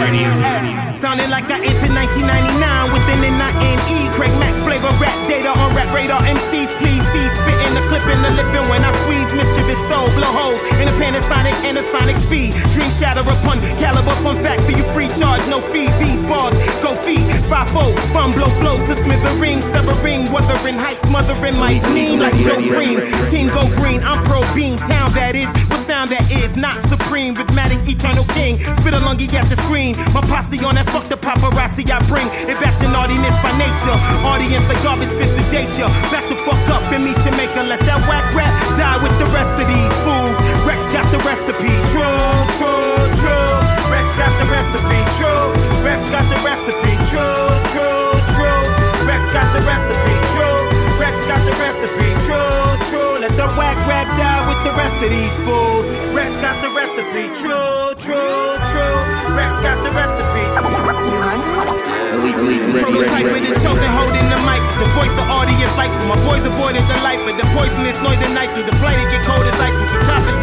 Speaker 29: Radio.
Speaker 25: Sounding like I entered 1999 with an N-I-N-E. Craig Mack flavor rap data on rap radar. MCs please see spitting the clip in the lippin' when I squeeze mischievous soul blow holes in a Panasonic and a sonic speed. Dream shatter upon caliber fun fact for you free charge no fee. These bars go feed five fold fun blow flows to smithereen severing wuthering heights mothering my mean like Joe Greene. Team go green. I'm pro bean town that is what sound that is not supreme. Rhythmatic eternal king. Spit a lungy at the screen. My posse on that fuck the paparazzi. I bring it back to naughtiness by nature. Audience like garbage spits sedate ya. Back the fuck up and meet Jamaica. Let that whack rap die with the rest of these fools. Rex got the recipe. True, true, true. Rex got the recipe. True. Rex got the recipe. True, true, true. Rex got the recipe. True. Rex got the recipe. True, true. Let the whack rap die the rest of these fools. Rex got the recipe. True, true, true. Rex got the recipe.
Speaker 2: Elite, elite, ready,
Speaker 25: Prototype with the chosen holding the mic. The voice the audience like. My boys avoided the light, but the poisonous noise at night through the play to get cold as like the coppers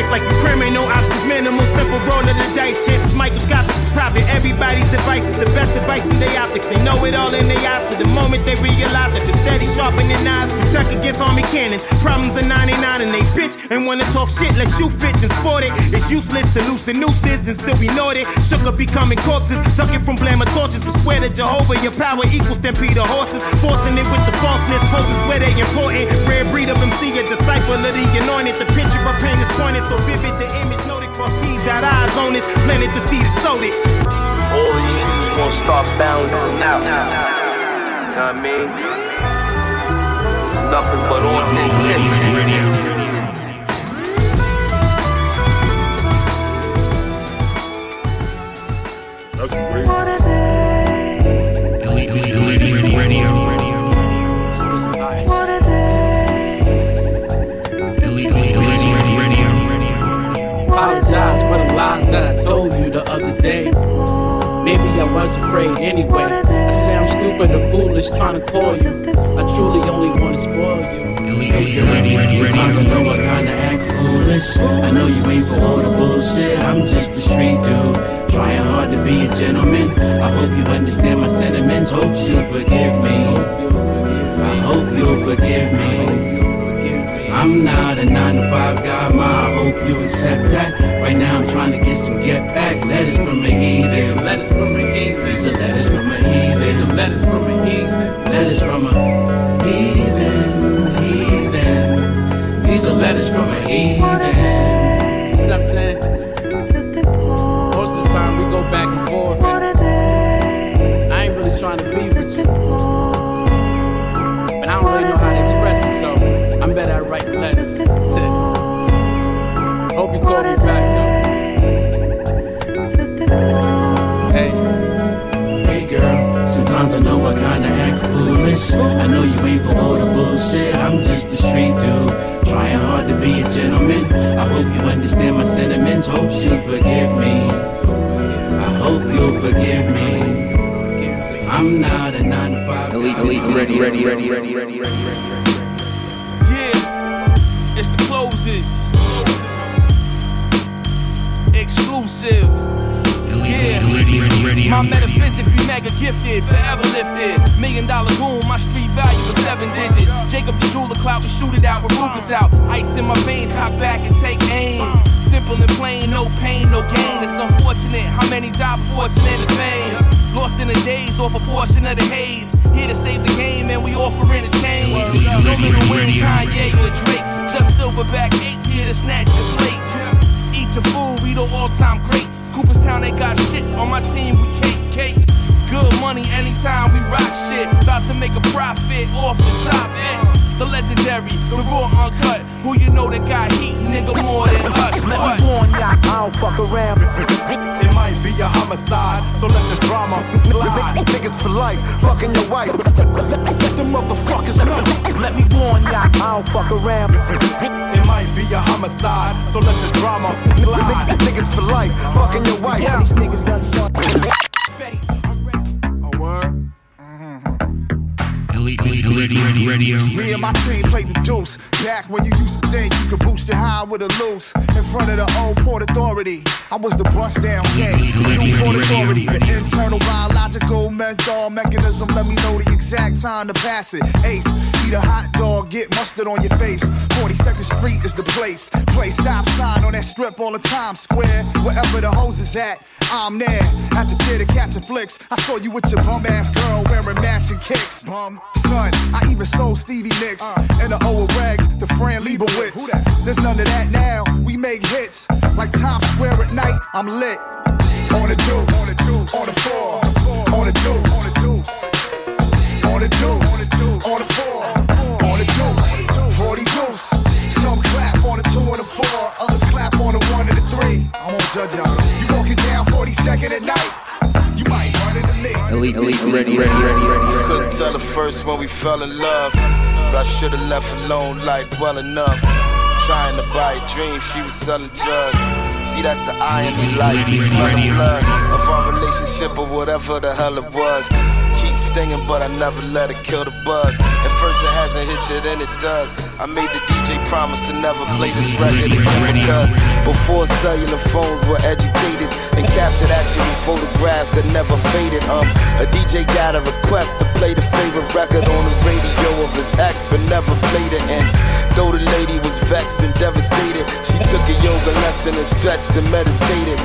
Speaker 25: rights like you criminal. Options minimal simple roll of the dice. Chances microscopic private. Everybody's advice is the best advice in their optics. They know it all in their eyes to the moment they realize that the steady sharpening knives protect against army cannons. Problems are 99 and they bitch and wanna talk shit let's shoot fit and sport it. It's useless to loosen nooses and still be naughty shook up becoming corpses ducking from blaming torches but swear to Jehovah your power equals stampede of horses. Forcing it with the falseness poses where they important. Rare breed of MC a disciple of the anointed. The picture of pain is pointed so vivid the image noted cross T's dot eyes on it planted the seed is sowed it
Speaker 30: all this shit is gonna start balancing out. You know what I mean? It's nothing but authenticity.
Speaker 31: That's great.
Speaker 32: Lies that I told you the other day. Maybe I was afraid anyway. I sound stupid or foolish trying to call you. I truly only want to spoil you.
Speaker 29: Hey girl,
Speaker 32: sometimes I know I kinda act foolish. I know you ain't for all the bullshit. I'm just a street dude, trying hard to be a gentleman. I hope you understand my sentiments. Hope you forgive me. I hope you'll forgive me. I'm not a 9 to 5 guy, ma. I hope you accept that. Right now I'm trying to get some get back letters from a heathen. Letters from a heathen. These are letters from a heathen. These letters from a heathen. Letters from a heathen, heathen. These are letters from a heathen. See what I'm saying? Most of the time we go back and forth. And I ain't really trying to beef Hope you call me back, though. Hey. Hey girl, sometimes I know I kinda act foolish. I know you ain't for all the bullshit. I'm just a street dude, trying hard to be a gentleman. I hope you understand my sentiments. hope you forgive me. I hope you'll forgive me. I'm not a nine to five.
Speaker 2: Elite, elite, ready, ready, ready, ready, ready,
Speaker 33: Yeah, my metaphysics be mega gifted, forever lifted. Million dollar goon, my street value is seven digits. Jacob the jeweler clout, we shoot it out with Rugers out. Ice in my veins, cock back and take aim. Simple and plain, no pain, no gain. It's unfortunate how many die before fortunate and fame. Lost in the days, off a portion of the haze. Here to save the game, and we offering a change. No Lil Wayne, Kanye, or Drake. Just silverback eight here to snatch your plate. Your food, we the all-time greats. Cooperstown, they got shit. On my team, we cake, cake. Good money anytime we rock shit. About to make a profit off the top. It's the legendary, the raw uncut. Who you know that got heat, nigga, more than us.
Speaker 34: Let me warn ya, I don't fuck around.
Speaker 8: It might be a homicide, so let the drama slide. Niggas for life, fucking your wife. Let the motherfuckers know.
Speaker 34: Let me warn ya, I don't fuck around.
Speaker 8: It might be a homicide, so let the drama slide. Niggas for life, fucking your wife.
Speaker 34: These niggas done start.
Speaker 35: Elite, elite, elite, radio, radio.
Speaker 6: Me and my team played the deuce. Back when you used to think you could boost your high with a loose. In front of the old Port Authority. I was the bust down king. New Port Authority. The internal biological mental mechanism. Let me know the exact time to pass it. Ace, eat a hot dog, get mustard on your face. 42nd Street is the place. Play stop sign on that strip all the time. Square, wherever the hose is at. I'm there. At the theater catching flicks. I saw you with your bum ass girl wearing matching kicks. Bum, son, I even sold Stevie Nicks. Uh. And the old rags to Fran Lebowitz. There's none of that now. We make hits. Like Times Square at night. I'm lit. On the deuce, on the deuce, on the floor, on the deuce, on the deuce, on the deuce, on the down 42nd at night, you might run into me.
Speaker 2: Elite, elite, ready, ready, ready, ready.
Speaker 36: Couldn't tell her first when we fell in love, but I should've left alone like well enough. Trying to buy a dream, she was selling drugs. See, that's the irony, like the smell of blood of our relationship or whatever the hell it was. Keep stinging, but I never let it kill the buzz. At first, it hasn't hit you, then it does. I made the DJ promise to never play this record again because before cellular phones were educated and captured actual photographs that never faded. Um, a DJ got a request to play the favorite record on the radio of his ex, but never played it. And though the lady was vexed and devastated, she took a yoga lesson and stretched and meditated.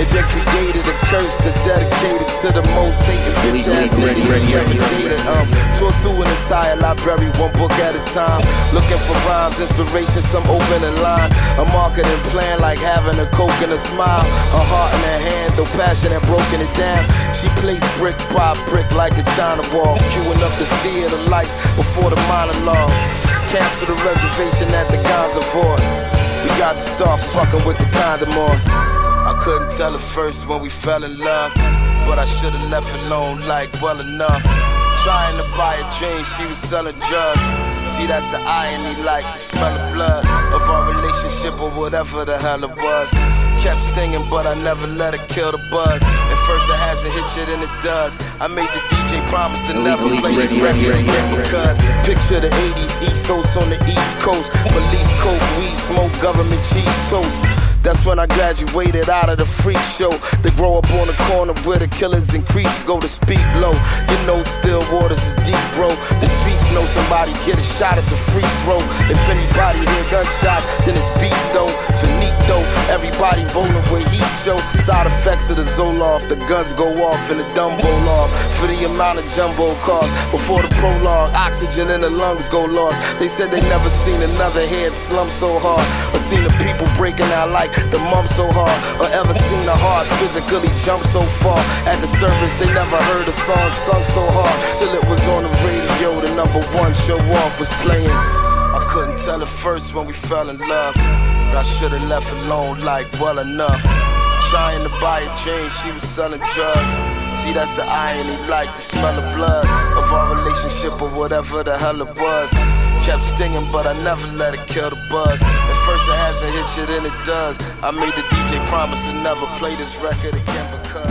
Speaker 36: It then created a curse that's dedicated to the most hated bitch ass she ever dated. Um, tore through an entire library, one book at a time. Looking for rhymes, inspiration, some open in line. A marketing plan like having a coke and a smile. A heart in her hand, though passionate, broken it down. She placed brick by brick like a China wall. Queuing up the theater lights before the monologue. Cancel the reservation at the Gonza Void. We got to start fucking with the condom on. I couldn't tell her first when we fell in love, but I should've left alone like well enough. Trying to buy a dream, she was selling drugs. See, that's the irony, like the smell of blood of our relationship or whatever the hell it was. Kept stinging, but I never let it kill the buzz. At first, it hasn't hit you, then it does. I made the DJ promise to never play this record again because picture the 80s ethos on the East Coast. Police coke, weed smoke, government cheese toast. That's when I graduated out of the freak show. They grow up on the corner where the killers and creeps go to speak low. You know, still waters is deep, bro. The streets know somebody get a shot, it's a free throw. If anybody hear gunshots, then it's beat though. Finito, everybody rolling with heat show. Side effects of the Zoloft, the guns go off and the Dumbo off. For the amount of jumbo cars before the prologue, oxygen in the lungs go lost. They said they never seen another head slump so hard, or seen the people breaking out like the mom so hard, or ever seen a heart physically jump so far. At the service, they never heard a song sung so hard till it was on the radio. The number one show off was playing. I couldn't tell at first when we fell in love, but I should've left alone like well enough. Trying to buy a dream, she was selling drugs. See, that's the irony, like the smell of blood of our relationship or whatever the hell it was. kept stinging, but I never let it kill the buzz. At first it hasn't hit you, then it does. I made the DJ promise to never play this record again because.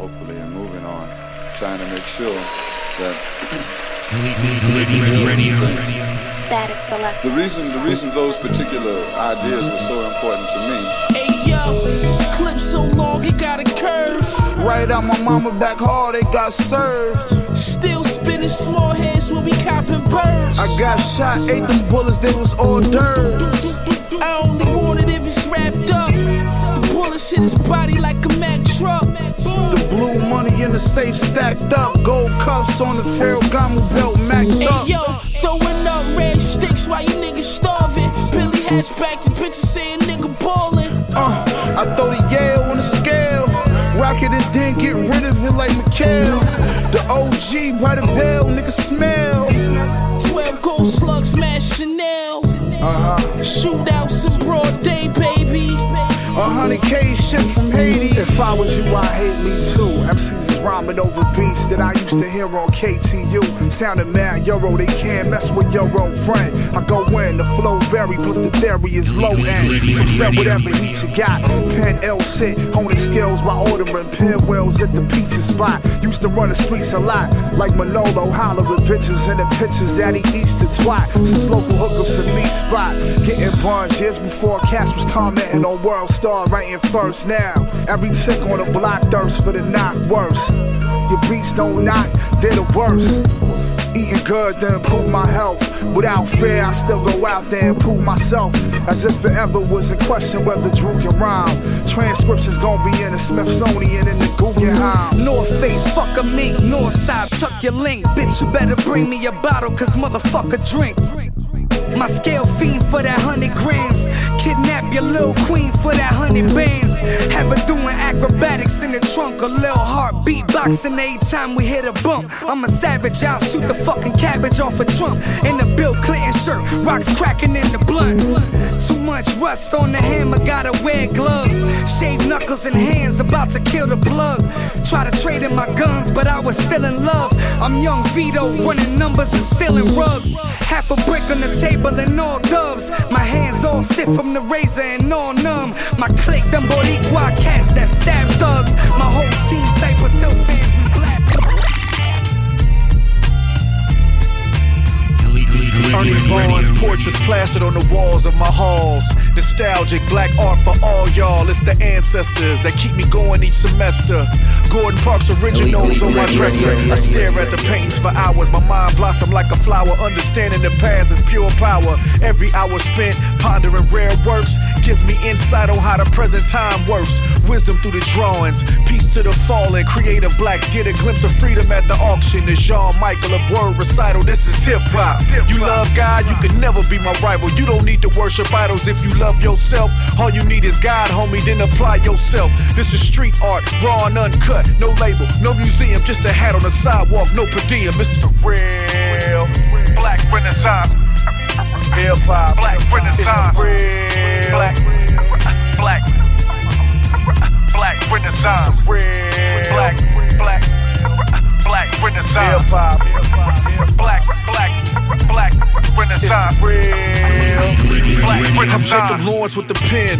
Speaker 31: Hopefully, and moving on, trying to make sure that. The reason, the reason those particular ideas were so important to me
Speaker 37: Clip so long it got a curve.
Speaker 8: Right out my mama back hard, they got served.
Speaker 37: Still spinning small heads when we copping birds.
Speaker 8: I got shot, ate them bullets, they was all d'oeuvres.
Speaker 37: I only want it if it's wrapped up. The bullets hit his body like a Mack truck.
Speaker 8: The blue money in the safe stacked up. Gold cuffs on the Ferragamo belt macked up.
Speaker 37: Hey yo, throwing up red sticks while you niggas starving. Billy hatchback to bitches saying nigga ballin'.
Speaker 8: Uh, I throw the Yale on the scale. Rock it and then get rid of it like McHale. The OG by the bell, nigga smell.
Speaker 37: 12 gold slugs, smash Chanel.
Speaker 8: Uh-huh.
Speaker 37: Shootouts in broad day, baby.
Speaker 8: A hundred K shit from Haiti. If I was you, I'd hate me too. MCs is rhyming over beats that I used to hear on KTU. Sounding mad Euro, they can't mess with your old friend. I go in, the flow vary, plus the theory is low end. So sell whatever heat you got. Pen L sit, honing skills while ordering pinwheels at the pizza spot. Used to run the streets a lot, like Manolo hollering bitches in the pictures that he eats to twat. Since local hookups and meat spot, getting buns years before Cash was commenting on World Star writing first. Now every chick on the block thirsts for the knock worse. Your beats don't knock, they're the worst. Eating good to improve my health. Without fear, I still go out there and prove myself. As if it ever was in question whether Drew can rhyme. Transcriptions gon' be in the Smithsonian and the Guggenheim.
Speaker 19: North face, fuck a mink. North side, tuck your link. Bitch, you better bring me a bottle, cause motherfucker drink. My scale fiend for that hundred grams. Kidnap your little queen for that hundred bands. Have her doing acrobatics in the trunk. A little heart beatboxing every time we hit a bump. I'm a savage, I'll shoot the fucking cabbage off a Trump. In a Bill Clinton shirt, rocks cracking in the blunt. Too much rust on the hammer, gotta wear gloves. Shave knuckles and hands, about to kill the plug. Try to trade in my guns, but I was still in love. I'm young Vito, running numbers and stealing rugs. Half a brick on the table and all dubs. My hands all stiff from the razor and all numb. My clique, them Boricua cats that stab thugs. My whole team, Cypress Hill fans, we black.
Speaker 38: Ernie Barnes portraits plastered on the walls of my halls. Nostalgic black art for all y'all. It's the ancestors that keep me going each semester. Gordon Parks originals on my dresser. I stare at the paintings for hours. My mind blossom like a flower. Understanding the past is pure power. Every hour spent pondering rare works gives me insight on how the present time works. Wisdom through the drawings. Peace to the fallen. Creative blacks get a glimpse of freedom at the auction. The Jean-Michel of word recital. This is hip hop. You love God, you can never be my rival. You don't need to worship idols if you love yourself. All you need is God, homie, then apply yourself. This is street art, raw and uncut. No label, no museum, just a hat on the sidewalk, no per diem. It's the real black renaissance. Hip hop, black renaissance. Real black, black, black renaissance. Real black, black, black renaissance. Hip hop, black, black, black renaissance. Real black renaissance. I'm Lawrence with the pen.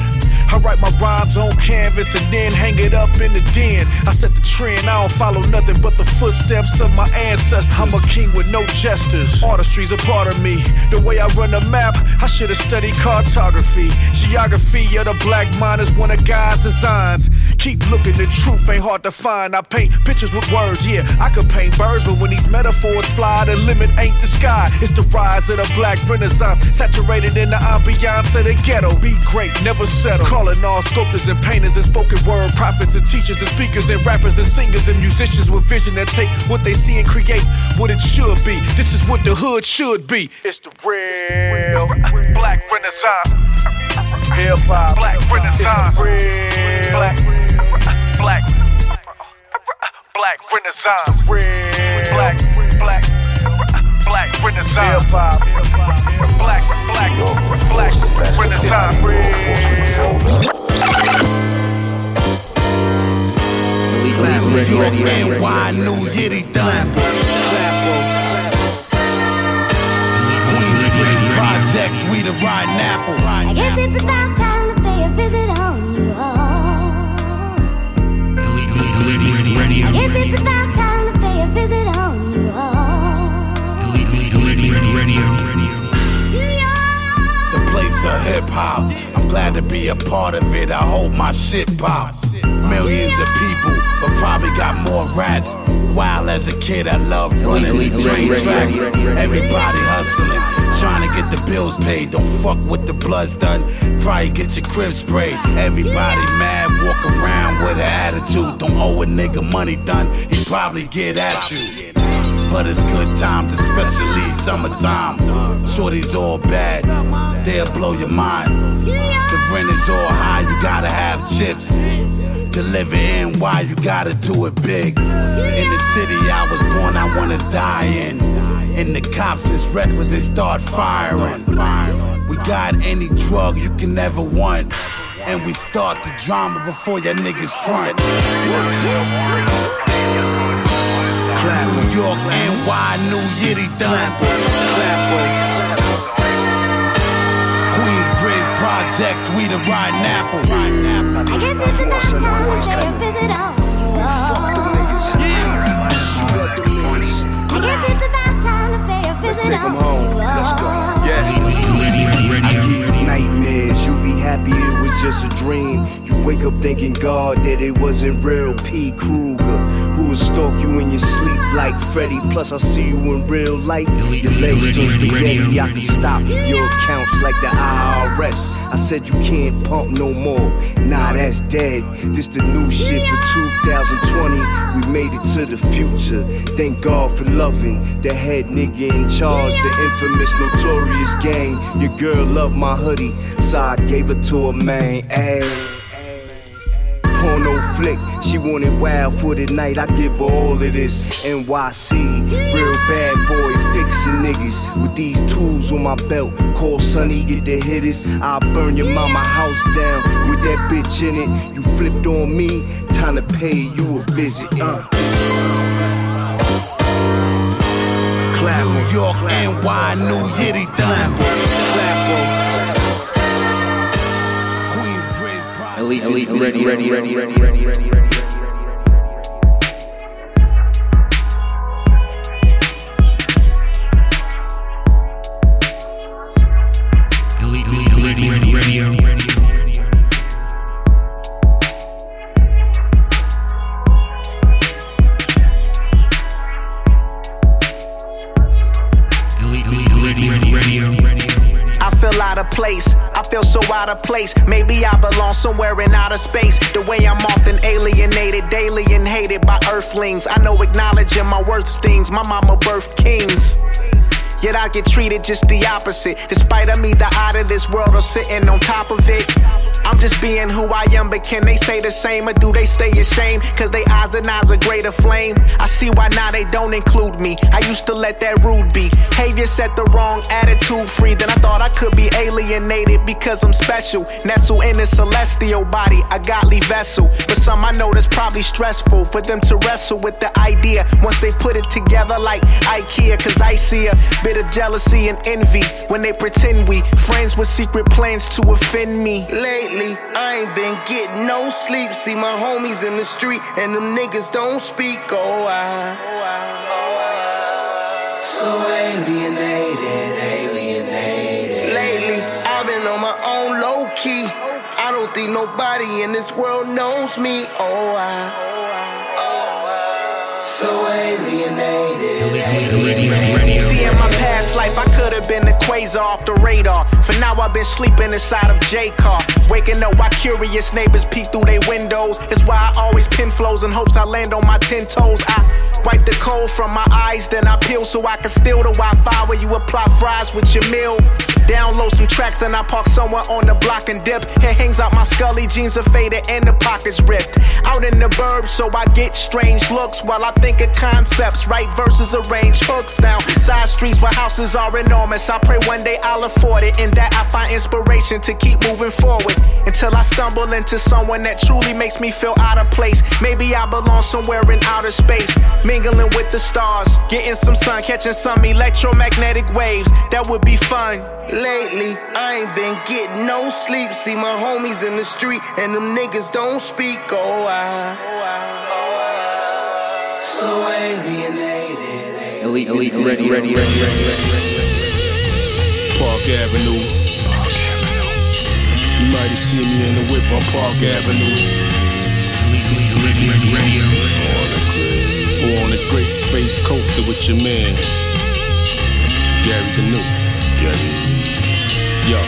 Speaker 38: I write my rhymes on canvas and then hang it up in the den. I set the trend, I don't follow nothing but the footsteps of my ancestors. I'm a king with no gestures. Artistry's a part of me. The way I run the map, I should have studied cartography. Geography of the black mind is one of God's designs. Keep looking, the truth ain't hard to find. I paint pictures with words, yeah. I could paint birds, but when these metaphors fly, the limit ain't the sky. It's the rise of the black renaissance, saturated in the ambiance of the ghetto. Be great, never settle. Calling all sculptors and painters and spoken word prophets and teachers and speakers and rappers and singers and musicians with vision that take what they see and create what it should be. This is what the hood should be. It's the real black renaissance. Hip hop, black renaissance. It's the real black, black, black renaissance. Real black, black, black renaissance. Hip hop, black, black, black renaissance.
Speaker 2: Ready, ready, ready, ready,
Speaker 39: Why New Yitty done?
Speaker 40: projects, we the riding apple.
Speaker 41: I guess it's about time to pay a visit on you all. I guess it's about time all.
Speaker 40: The place of hip hop. I'm glad to be a part of it. I hope my shit pop. Millions of people, but probably got more rats. Wild as a kid, I love running the train tracks. Everybody hustling, trying to get the bills paid. Don't fuck with the blood's done. Probably get your crib sprayed. Everybody mad, walk around with an attitude. Don't owe a nigga money done. He probably get at you. But it's good times, especially summertime. Shorty's all bad, they'll blow your mind. The rent is all high, you gotta have chips. To live in why you gotta do it big. In the city I was born, I wanna die in. And the cops is when they start firing. We got any drug you can ever want. And we start the drama before your niggas front. Clap, New York, NY, New Yiddy done. Queensbridge Projects, we the riding apple.
Speaker 41: I guess it's about time to pay a visit on you all. I guess it's about time to pay a visit
Speaker 42: Take 'em
Speaker 41: on
Speaker 42: home. Let's go.
Speaker 41: all.
Speaker 42: Yeah. I get nightmares. You be happy it was just a dream. You wake up thinking God that it wasn't real. P. Kruger, who will stalk you in your sleep like Freddy. Plus, I see you in real life. Your legs turn spaghetti. I can stop your accounts like the IRS. I said you can't pump no more. Nah, that's dead. This the new shit for 2020. We made it to the future. Thank God for loving the head nigga in charge, the infamous notorious gang. Your girl loved my hoodie, so I gave it to a man. Ayy. Flick, she wanted wild for the night. I give her all of this. NYC, real bad boy, fixing niggas with these tools on my belt. Call Sonny, get the hitters. I'll burn your mama house down with that bitch in it. You flipped on me, time to pay you a visit. Uh.
Speaker 40: Clap, New York, NY, New Yiddy done.
Speaker 2: Elite, elite, ready, ready, ready, ready, ready, ready,
Speaker 25: out of place. Maybe I belong somewhere in outer space. The way I'm often alienated, daily and hated by earthlings. I know acknowledging my worth stings. My mama birthed kings. Yet I get treated just the opposite. Despite I'm either out of this world or sitting on top of it. I'm just being who I am, but can they say the same or do they stay ashamed? Cause they eyes and eyes are greater flame. I see why now they don't include me. I used to let that rude be. behavior set the wrong attitude free. Then I thought I could be alienated because I'm special. Nestle in a celestial body, a godly vessel. But some I know that's probably stressful for them to wrestle with the idea once they put it together like IKEA. Cause I see a bit of jealousy and envy when they pretend we friends with secret plans to offend me.
Speaker 43: Lately, I ain't been getting no sleep. See my homies in the street, and them niggas don't speak. Oh, I. So alienated, alienated. Lately, I've been on my own low key. I don't think nobody in this world knows me. Oh, I. So alienated. alienated.
Speaker 25: See, in my past life, I could have been a quasar off the radar. For now, I've been sleeping inside of J car. Waking up while curious neighbors peek through their windows. It's why I always pin flows in hopes I land on my ten toes. I wipe the cold from my eyes, then I peel so I can steal the Wi Fi where you apply fries with your meal. Download some tracks, then I park somewhere on the block and dip. Hair hangs out my scully, jeans are faded, and the pockets ripped. Out in the burbs, so I get strange looks while I think of concepts. Write verses, arrange hooks down side streets where houses are enormous. I pray one day I'll afford it, and that I find inspiration to keep moving forward until I stumble into someone that truly makes me feel out of place. Maybe I belong somewhere in outer space. Mingling with the stars, getting some sun, catching some electromagnetic waves. That would be fun.
Speaker 14: Lately, I ain't been getting no sleep. See my homies in the street, and them niggas don't speak. Oh, I. So alienated.
Speaker 2: Elite, elite, ready, ready, ready, ready, ready.
Speaker 44: Park Avenue. Park Avenue. You might have seen me in the whip on Park Avenue. On the great, or on the great space coaster with your man, Gary Gnu. Gary. Yo.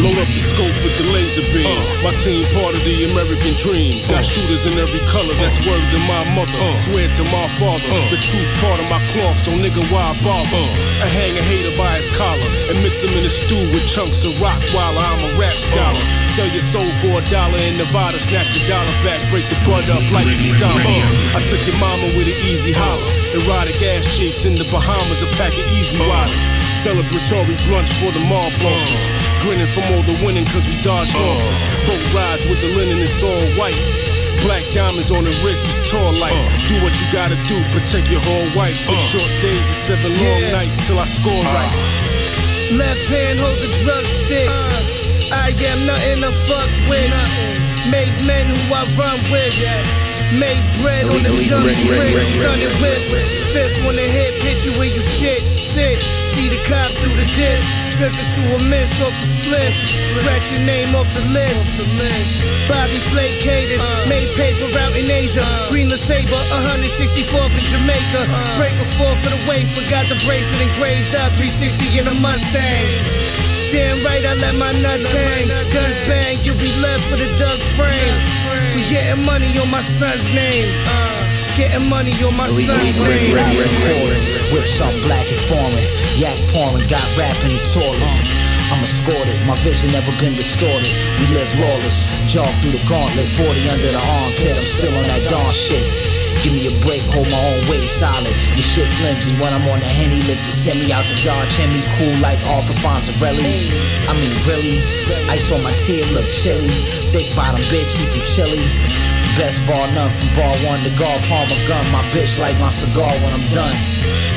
Speaker 44: Load up the scope with the laser beam. Uh. My team part of the American dream. Got uh. shooters in every color, that's word to my mother. Uh. Swear to my father, uh. the truth part of my cloth, so nigga, why bother? I hang a hater by his collar and mix him in a stew with chunks of rock while I'm a rap scholar. Sell your soul for a dollar in Nevada, snatch your dollar back, break the bud up like a scholar. I took your mama with an easy holler. Erotic ass cheeks in the Bahamas, a pack of easy riders. Celebratory brunch for the mall bosses. Grinning from all the winning cause we dodged losses. Boat rides with the linen, it's all white. Black diamonds on the wrist, it's tour life. Uh. Do what you gotta do, protect your whole wife. Six uh. short days and seven long nights till I score uh. right.
Speaker 36: Left hand hold the drug stick. I am nothing to fuck with. Make men who I run with. Make bread on the
Speaker 2: Elite,
Speaker 36: jump
Speaker 2: elite,
Speaker 36: straight.
Speaker 2: ready, ready,
Speaker 36: Stunning
Speaker 2: ready,
Speaker 36: whip. Fifth on the hip, hit you where you shit. Sit. See the cops do the dip. Drifting to a miss off the split. Scratch your name off the list. Bobby Flake catered. Made paper out in Asia. Green Saber, 164th in Jamaica. Break a four for the way. Forgot the bracelet engraved up. 360 in a Mustang. Damn right, I let my nuts hang. Guns bang, you'll be left with a dug frame. We getting money on my son's name. Getting money on my son's name.
Speaker 19: Off the court, whip black and foreign. Yak pouring, got rap in the toilet. I'm escorted, my vision never been distorted. We live lawless, jog through the gauntlet, 40 under the armpit. I'm still on that dawn shit. Give me a break, hold my own weight solid. Your shit flimsy when I'm on the henny, lick the semi out the Dodge me cool like Arthur Fonzarelli. I mean, really? Ice on my tear look chilly. Thick bottom bitch, he from Chile. Best bar none from bar one to guard palm a gun. My bitch like my cigar when I'm done.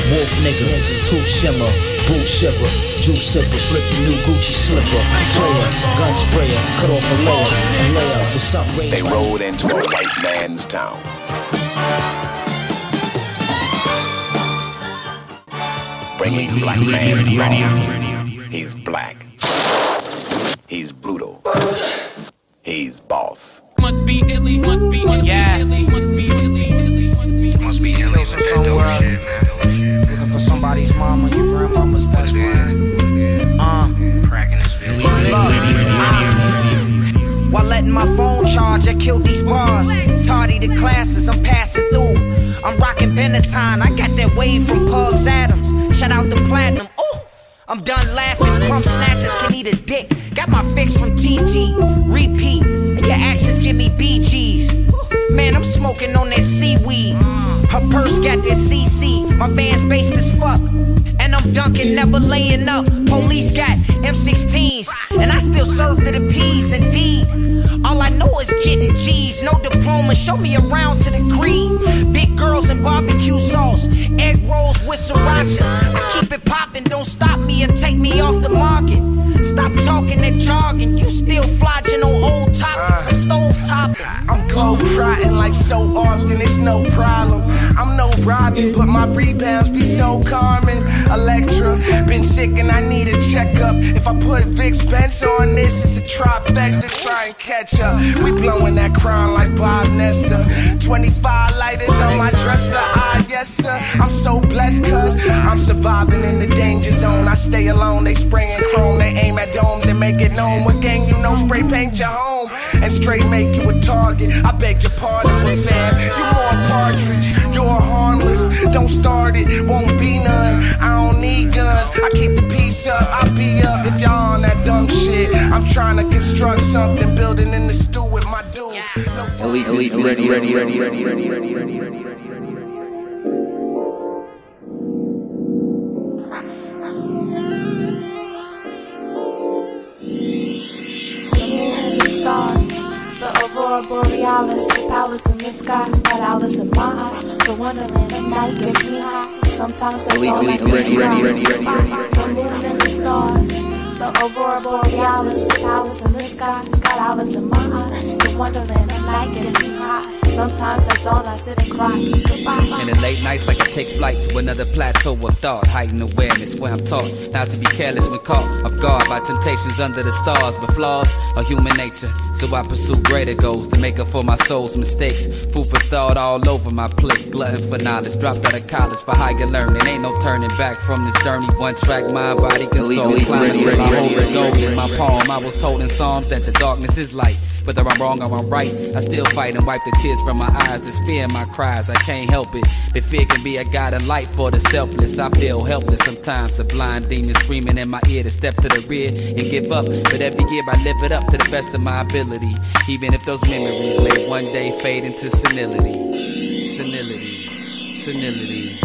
Speaker 19: Wolf nigga, tooth shimmer, boot shiver, juice sipper, flip the new Gucci slipper. Player, gun sprayer, cut off a layer, and lay up with something raised
Speaker 45: They
Speaker 19: by
Speaker 45: rode into a white man's town. Bringing black man's law. He's black. He's brutal. He's boss.
Speaker 9: Must be illy, must be illy, yeah. illy, must be illy, illy, must be
Speaker 20: Must be illy with that dope shit, man.
Speaker 19: Looking for somebody's mama, your grandmama's best friend. Uh,
Speaker 20: Cracking this bitch.
Speaker 19: While letting my phone charge, I killed these bars. Tardy to classes, I'm passing through. I'm rocking Benetton, I got that wave from Pugs Adams. Shout out to Platinum. Ooh, I'm done laughing. Crumb snatchers can eat a dick. Got my fix from TT. Repeat, and your actions give me BGs. Man, I'm smoking on that seaweed. Her purse got that CC. My van's based as fuck. And I'm dunking, never laying up. Police got M16s. And I still serve to the P's, indeed. All I know is getting G's. No diploma, show me around to the creed. Big girls and barbecue sauce. Egg rolls with sriracha. I keep it popping, don't stop me or take me off the market. Stop talking that jargon. You still flogging on old topics. I'm stove topping.
Speaker 14: I'm globe trotting like so often, it's no problem. I'm no Rodman, but my rebounds be so calming. Electra, been sick and I need a checkup. If I put Vic Spence on this, it's a trifecta. Try and catch up. We blowing that crown like Bob Nestor. 25 lighters on my dresser. Ah, yes, sir. I'm so blessed, cuz I'm surviving in the danger zone. I stay alone, they spraying chrome, they aim at domes and make it known. What gang you know, spray paint your home and straight make you a target. I beg your pardon, but fam, you more partridge, you're harmless. Don't start it, won't be none. I don't need guns, I keep the peace up. I'll be up if y'all on that dumb shit. I'm trying to construct something, building in the stew with my dude. No
Speaker 2: Elite, elite, ready, ready, ready, ready, ready, ready, ready, ready.
Speaker 46: stars, the aurora borealis, the palace in the sky, but Alice in my eyes. The wonderland of night gets me high. Sometimes I
Speaker 2: elite,
Speaker 46: and
Speaker 2: ready, ready, ready, ready, ready,
Speaker 46: The moon and the stars. The aurora borealis, the palace in the sky, got Alice in my eyes. The wonderland of night gets me high. Sometimes at dawn I sit and cry. Goodbye.
Speaker 47: In the late nights, like I take flight to another plateau of thought, heightened awareness where I'm taught not to be careless when caught off guard by temptations under the stars. But flaws are human nature, so I pursue greater goals to make up for my soul's mistakes. Food for thought all over my plate, glutton for knowledge. Dropped out of college for higher learning, ain't no turning back from this journey. One track, mind, body, and
Speaker 2: Elite,
Speaker 47: soul.
Speaker 2: elite,
Speaker 47: Climb
Speaker 2: ready,
Speaker 47: I
Speaker 2: ready,
Speaker 47: hold
Speaker 2: ready,
Speaker 47: the gold
Speaker 2: ready,
Speaker 47: in my palm. I was told in Psalms that the darkness is light. Whether I'm wrong or I'm right, I still fight and wipe the tears from my eyes. There's fear in my cries, I can't help it. But fear can be a guiding light for the selfless. I feel helpless sometimes. A blind demon screaming in my ear to step to the rear and give up. But every year I live it up to the best of my ability. Even if those memories may one day fade into senility. Senility. Senility.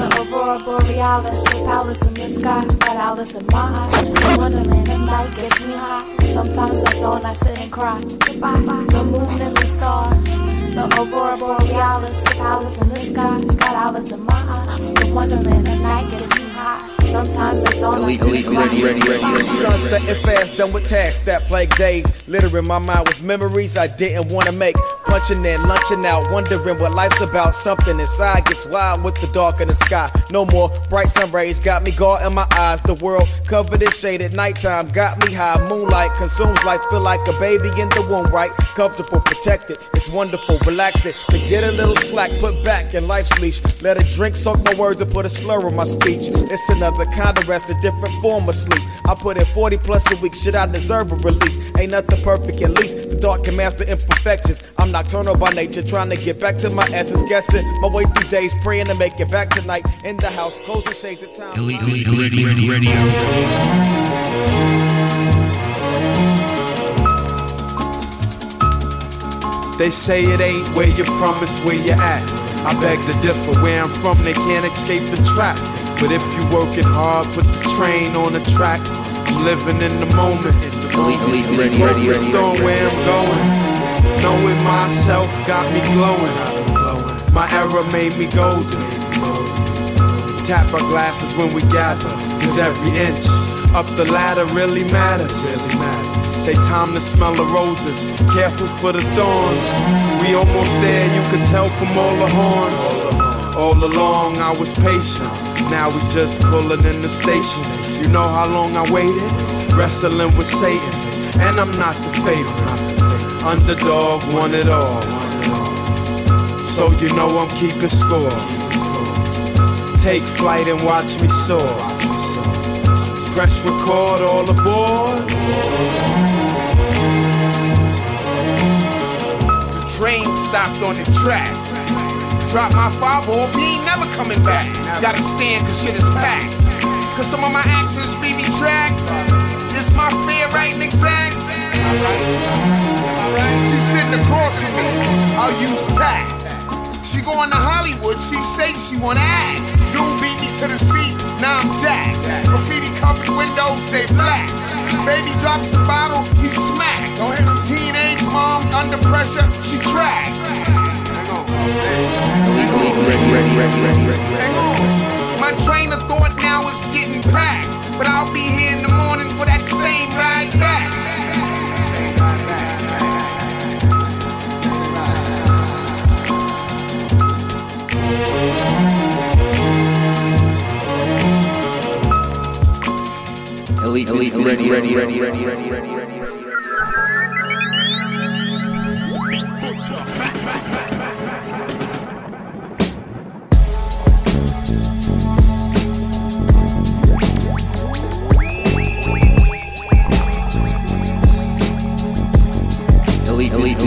Speaker 46: The aurora borealis, the palace in the sky, got Alice in my eyes. The wonderland of night gets me high. Sometimes at dawn I sit and cry. Goodbye. The moon and the stars. The aurora borealis, the palace in the sky, got Alice in my eyes. The wonderland of night gets me high. Sometimes at dawn
Speaker 2: Elite,
Speaker 46: I sit
Speaker 2: elite,
Speaker 46: and cry.
Speaker 2: ready, ready, ready, ready,
Speaker 14: Sun setting fast, done with tasks that plague days. Littering my mind with memories I didn't wanna make. Punching in, lunching out, wondering what life's about. Something inside gets wild with the dark in the sky. No more bright sun rays, got me gaught in my eyes. The world covered in shade at nighttime, got me high. Moonlight consumes life, feel like a baby in the womb, right? Comfortable, protected, it's wonderful, relaxing. To get a little slack, put back in life's leash. Let a drink soak my words and put a slur on my speech. It's another kind of rest, a different form of sleep. I put in 40 plus a week, shit, I deserve a release. Ain't nothing perfect, at least the dark can master imperfections. I'm nocturnal by nature, trying to get back to my essence. Guessing my way through days, praying to make it back tonight. In the house, closing shades of time.
Speaker 48: Elite, elite, ready, ready, radio.
Speaker 8: They say it ain't where you're from, it's where you're at. I beg to differ, where I'm from, they can't escape the trap. But if you working hard, put the train on the track. Living in the moment.
Speaker 2: Elite, ready, ready,
Speaker 8: Focused on where I'm going. Knowing myself got me glowing. My era made me golden. Tap our glasses when we gather. Cause every inch up the ladder really matters. Really matters. Take time to smell the roses. Careful for the thorns. We almost there, you could tell from all the horns. All along I was patient. Now we just pulling in the station. You know how long I waited? Wrestling with Satan. And I'm not the favorite. Underdog won it all. So you know I'm keeping score. Take flight and watch me soar. Press record all aboard.
Speaker 28: The train stopped on the track. Drop my father off, he ain't never coming back. Gotta stand cause shit is packed. Cause some of my actions be retract. Is my fear right and exact? She's sitting across from me. I'll use tact. She going to Hollywood, she say she wanna act. Dude beat me to the seat, now I'm jacked. Graffiti covered windows, they black. Baby drops the bottle, he smacked. Teenage mom under pressure, she cracked. Hang
Speaker 2: ready.
Speaker 28: on. My train of thought now is getting packed. But I'll be here in the morning for that same ride back.
Speaker 2: Elite, elite, ready, ready, ready, ready, ready, ready,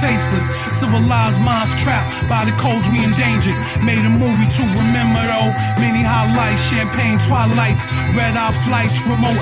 Speaker 46: tasteless. Civilized minds trapped by the codes we endangered. Made a movie to remember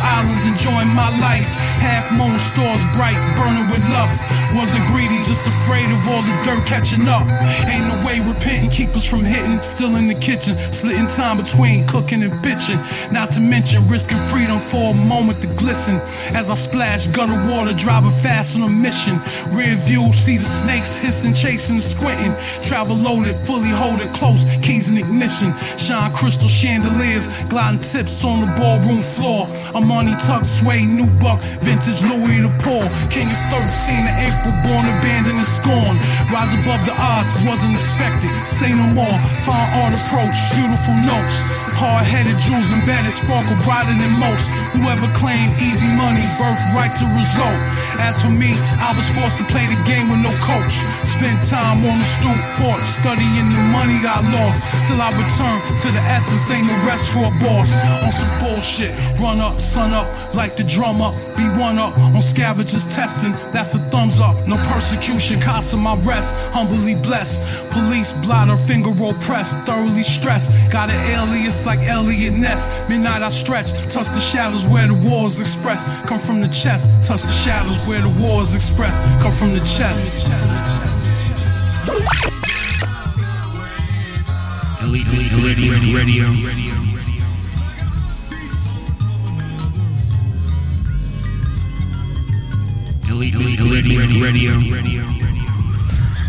Speaker 46: islands, enjoying my life. Half moon stars bright, burning with lust. Wasn't greedy, just afraid of all the dirt catching up. Ain't no way repenting, keep us from hitting. Still in the kitchen, splitting time between cooking and bitching. Not to mention risking freedom for a moment to glisten. As I splash gutter water, driving fast on a mission. Rear view, see the snakes hissing, chasing, squinting. Travel loaded, fully hold close, keys in ignition. Shine crystal chandeliers, gliding tips on the ballroom floor. A money tuck, sway, new buck, vintage Louis the Paul. King is 13 of April, born abandoned and scorned. Rise above the odds, wasn't expected. Say no more, fine art approach, beautiful notes. Hard-headed jewels embedded, sparkle brighter than most. Whoever claimed easy money, birthright to result. As for me, I was forced to play the game with no coach. Spend time on the stoop porch, studying the money I lost. Till I return to the essence, ain't no rest for a boss. On some bullshit, run up, sun up, like the drum up. Be one up on scavengers testing, that's a thumbs up. No persecution, cost of my rest, humbly blessed. Police blotter, finger roll press, thoroughly stressed. Got an alias like Eliot Ness. Midnight I stretch, touch the shadows where the war express. Come from the chest, touch the shadows where the war express. Come from the chest.
Speaker 49: Elite, elite, radio, radio, radio.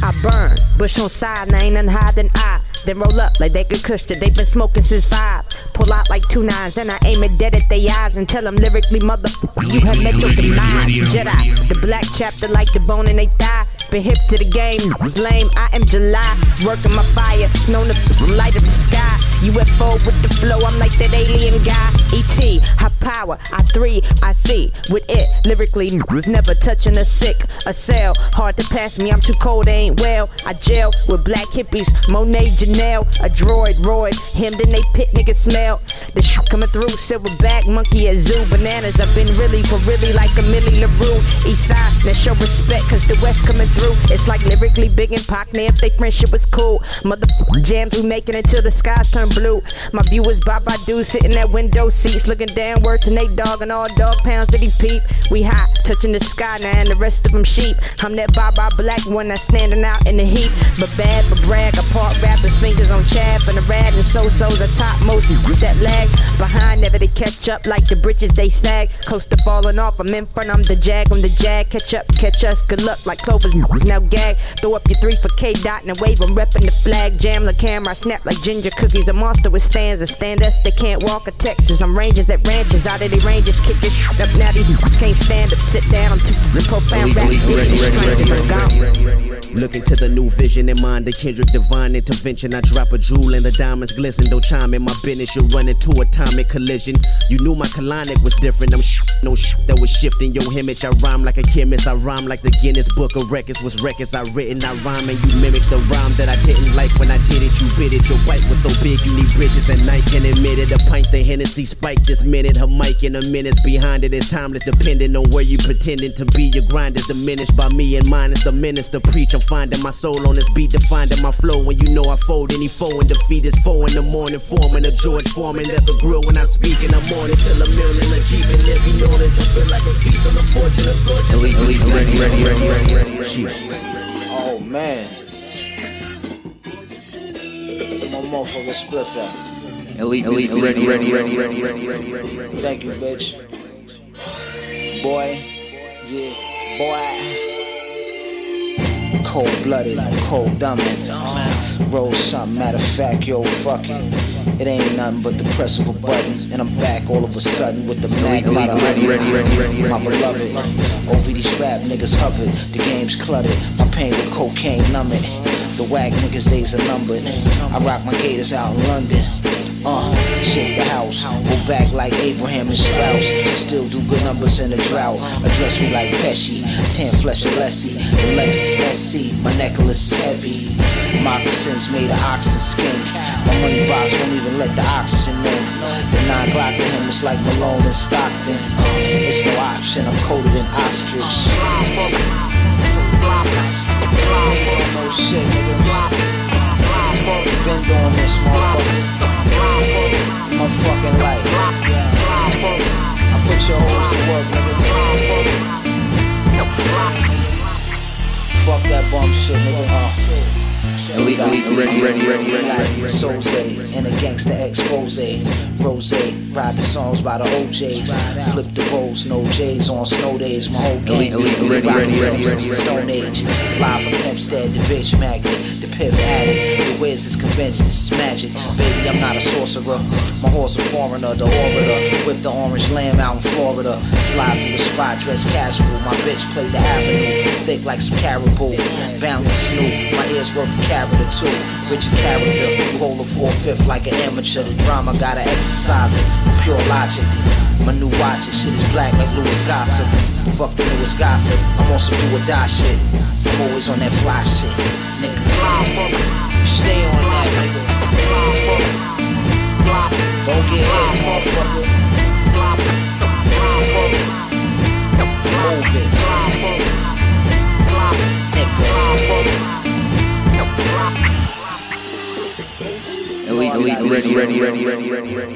Speaker 50: I burn, bush on side, I ain't nothing higher than I. Then roll up like they could cushion. They been smoking since five. Pull out like two nines, and I aim it dead at their eyes and tell them lyrically, mother, you have met your demise. Jedi, the black chapter like the bone in they thigh. Been hip to the game, was lame. I am July, working my fire, known to light up the sky. UFO with the flow, I'm like that alien guy. ET, high power, I three, I see. With it, lyrically, never touching a sick, a cell. Hard to pass me, I'm too cold, ain't well. I jail with black hippies, Monet, Janelle, a droid, Roy, hemmed in they pit, nigga smell. The shit coming through, silverback, monkey at zoo, bananas. I've been really for really like a Millie LaRue. East side, now show respect, cause the West coming through. It's like lyrically big and Pockney if they friendship was cool. Mother jams, we making it till the skies turn blue. My viewers, Bob do sitting at window seats, looking downward to Nate Dogg and all dog pounds that he peep. We hot, touching the sky now, and the rest of them sheep. I'm that Baba black one that's standing out in the heat. But bad, but brag, apart rappers, fingers on chaff, and the rad and so-so's the top most. With that lag behind, never to catch up like the bridges they sag. Close to falling off, I'm in front, I'm the jag, I'm the jag. Catch up, catch us, good luck like Clover's now gag. Throw up your three for K dot and wave, I'm repping the flag. Jam the camera, I snap like ginger cookies. A monster with stands and stand us, they can't walk a Texas. I'm rangers at ranches, out of the ranges, kick this shit up. Now these can't stand up, sit down, I'm too profound. Rap,
Speaker 14: Looking to the new vision in mind, the Kendrick divine intervention. I drop a jewel and the diamonds glisten. Don't chime in my business, you run into atomic collision. You knew my colonic was different. I'm sh- no sh- that was shifting your image. I rhyme like a chemist. I rhyme like the Guinness Book of Records was records I written. I rhyme and you mimic the rhyme that I didn't like when I did it. You bit it. Your white was so big you need bridges and night can admit it. A pint the Hennessy spike this minute. Her mic in a minutes behind it. it is timeless, depending on where you pretending to be. Your grind is diminished by me and mine is the minister preach. I'm finding my soul on this beat, defining my flow. When you know I fold any foe and defeat is foe in the morning. Forming a George Foreman, that's a grill when I speak in the morning till a million a Jeep and every notice. I feel like a piece of the fortune of gorgeous.
Speaker 2: Elite, elite, ready, ready, ready, ready, ready, ready.
Speaker 19: Oh man. My motherfucker split that.
Speaker 2: Elite, elite, ready, ready, ready, ready, ready, ready, ready.
Speaker 19: Thank you, bitch. Boy, yeah, boy. Cold blooded, cold dumbin'. Roll something, matter of fact, yo, fuck it. It ain't nothing but the press of a button, and I'm back all of a sudden with the mag the hundred. My beloved, over these rap niggas hovered, the game's cluttered. My pain with cocaine numb it. The whack niggas days are numbered. I rock my gators out in London. Uh, shake the house, go back like Abraham and Strauss. Still do good numbers in the drought. Address me like Pesci, tan flesh and Lessie. The Lexus SC, my necklace is heavy. Moccasins made of oxen skin. My money box won't even let the oxygen in. The nine Glock to him is like Malone and Stockton. It's no option, I'm coated in ostrich. Niggas don't know shit, nigga. Been doing this, motherfucker. Motherfucking life. I put your hoes to work, nigga. Fuck that bum shit, nigga.
Speaker 2: Elite, elite, ready, ready, ready, ready, ready.
Speaker 19: Soze and a gangster expose. Rose, ride the songs by the OJs. Flip the rolls, no J's on snow days. My whole gang,
Speaker 2: Elite, elite, ready, ready, ready, ready,
Speaker 19: Stone Age. Live from Hempstead, the bitch magnet, the piff addict. The Wiz is convinced this is magic. Baby, I'm not a sorcerer. My horse a foreigner, the orbiter. With the orange lamb out in Florida. Slide through the spot, dress casual. My bitch play the avenue. Thick like some caribou. Bounce snoop. My ears worth a carrot or two. Rich character. You hold a four fifth like an amateur. The drama gotta exercise it. Pure logic. My new watch, this shit is black like Louis Gossett. Fuck the newest gossip. I'm on some do or die shit. I'm always on that fly shit. Nigga. Stay on that, nigga. Don't get hit, motherfucker. Move it.
Speaker 2: elite, elite, elite, elite,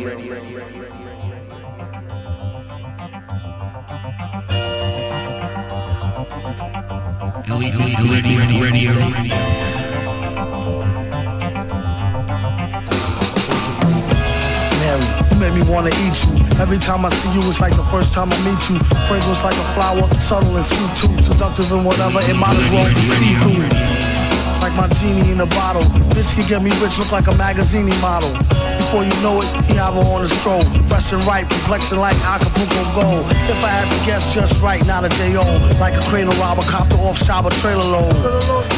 Speaker 6: made me wanna eat you. Every time I see you, it's like the first time I meet you. Fragrance like a flower, subtle and sweet too. Seductive and whatever, it might as well be see through. My genie in a bottle. This get me rich, look like a magazine model. Before you know it, he have her on a stroll. Fresh and right, complexion like Acapulco gold. If I had to guess just right, not a day old. Like a cradle robber, copter off shop, a trailer load.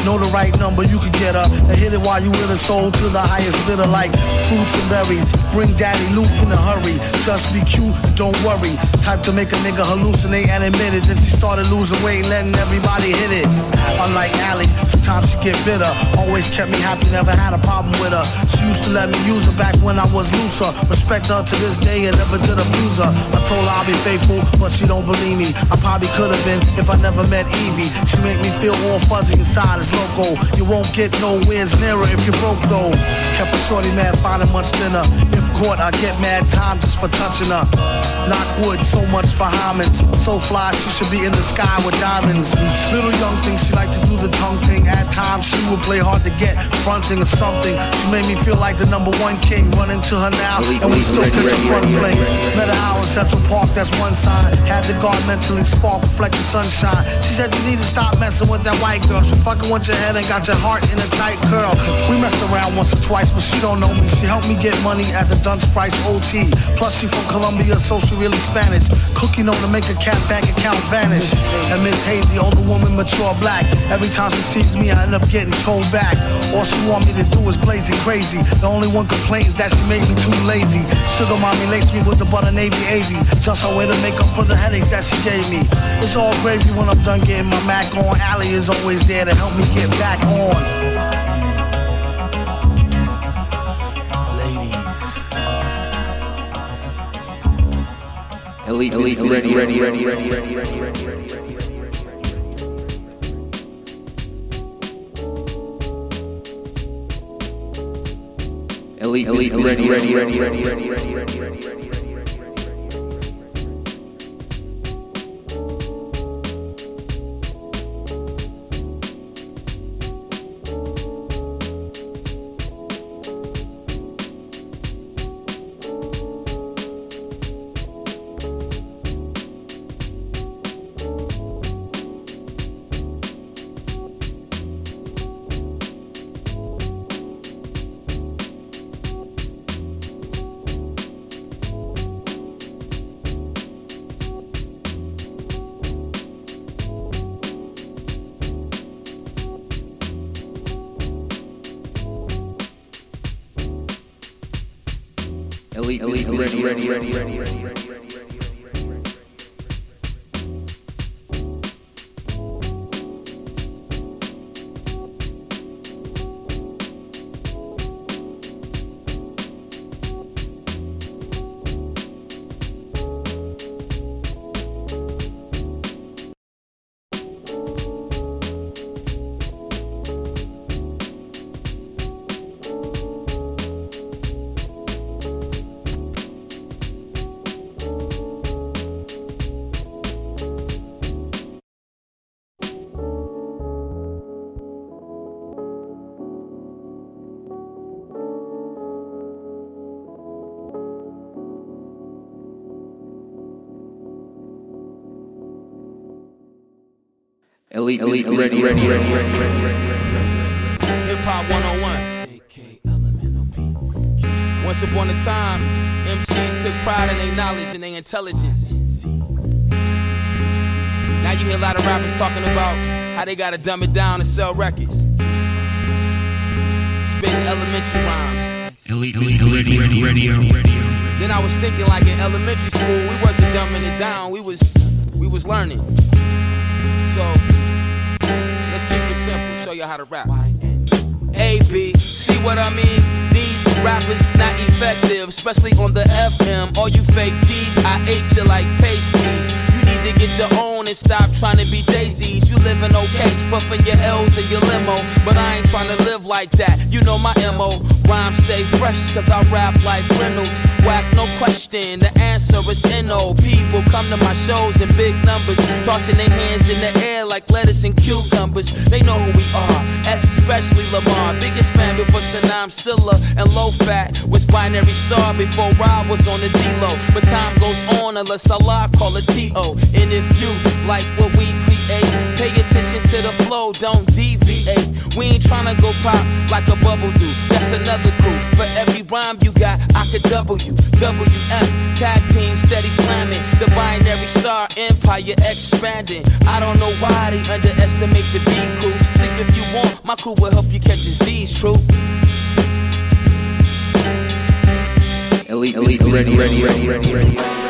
Speaker 6: Know the right number, you can get her. And hit it while you in a soul to the highest bidder like fruits and berries. Bring daddy loot in a hurry. Just be cute, don't worry. Type to make a nigga hallucinate and admit it. Then she started losing weight, letting everybody hit it. Unlike Allie, sometimes she get bitter. Always kept me happy, never had a problem with her. She used to let me use her back when I was looser. Respect her to this day and never did abuse her. I told her I'll be faithful, but she don't believe me. I probably could have been if I never met Evie. She make me feel all fuzzy inside, it's loco. You won't get nowhere's nearer if you're broke though. Kept a shorty mad, finding much thinner. If caught, I get mad time just for touching her. Knock wood, so much for Hyman's. So fly, she should be in the sky with diamonds. Little young thing, she like to do the tongue thing. At times, she would play hard to get, fronting or something. She made me feel like the number one king. Running to her now, and we still catch a front fling. Met her out in Central Park, that's one sign. Had the guard mentally spark, reflecting sunshine. She said you need to stop messing with that white girl. She fucking with your head and got your heart in a tight curl. We messed around once or twice, but she don't know me. She helped me get money at the Dunce Price OT. Plus she from Colombia, so she really Spanish. Cooking on to make a cat bank account vanish. And Miss Hazy, older woman, mature black. Every time she sees me, I end up getting told back. All she want me to do is blazing crazy. The only one complains that she made me too lazy. Sugar mommy laced me with the butter navy avy. Just her way to make up for the headaches that she gave me. It's all gravy when I'm done getting my Mac on. Allie is always there to help me get back on.
Speaker 2: Elite, elite, ready, ready, ready, ready, ready, ready, ready, ready. Ready, ready, ready, ready, ready, ready, ready, ready, ready, elite, elite, ready, ready, ready, ready, ready, ready, ready, ready, ready. Elite, Elite, elite, ready, ready, ready, ready, ready, ready.
Speaker 33: Hip Hop 101. Once upon a time, MCs took pride in their knowledge and their intelligence. Now you hear a lot of rappers talking about how they gotta dumb it down and sell records. Spitting elementary rhymes.
Speaker 51: Elite, elite, ready, ready, radio, radio.
Speaker 33: Then I was thinking like in elementary school, we wasn't dumbing it down, we was we was learning. So show you how to rap. A B, see what I mean? These rappers not effective, especially on the FM. All you fake G's, I ate you like pastries. You need to get your own and stop trying to be Jay-Z's. You living okay, puffing your L's in your limo, but I ain't trying to live like that. You know my MO, rhymes stay fresh, cause I rap like Reynolds. Whack, no question, the answer is NO. People come to my shows in big numbers, tossing their hands in the air like lettuce and cucumbers. They know who we are, especially Lamar. Biggest fan before Senim Silla and Low Fat was binary star before Rob was on the D-Lo. But time goes on unless Allah call it T.O. And if you like what we create, pay attention to the flow, don't deviate. We ain't tryna go pop like a bubble do. That's another crew. For every rhyme you got, I could double you. WF, tag team, steady slamming. The binary star empire expanding. I don't know why they underestimate the B crew. Sleep if you want, my crew will help you catch disease. Truth.
Speaker 2: Elite, elite, ready, ready, ready, ready.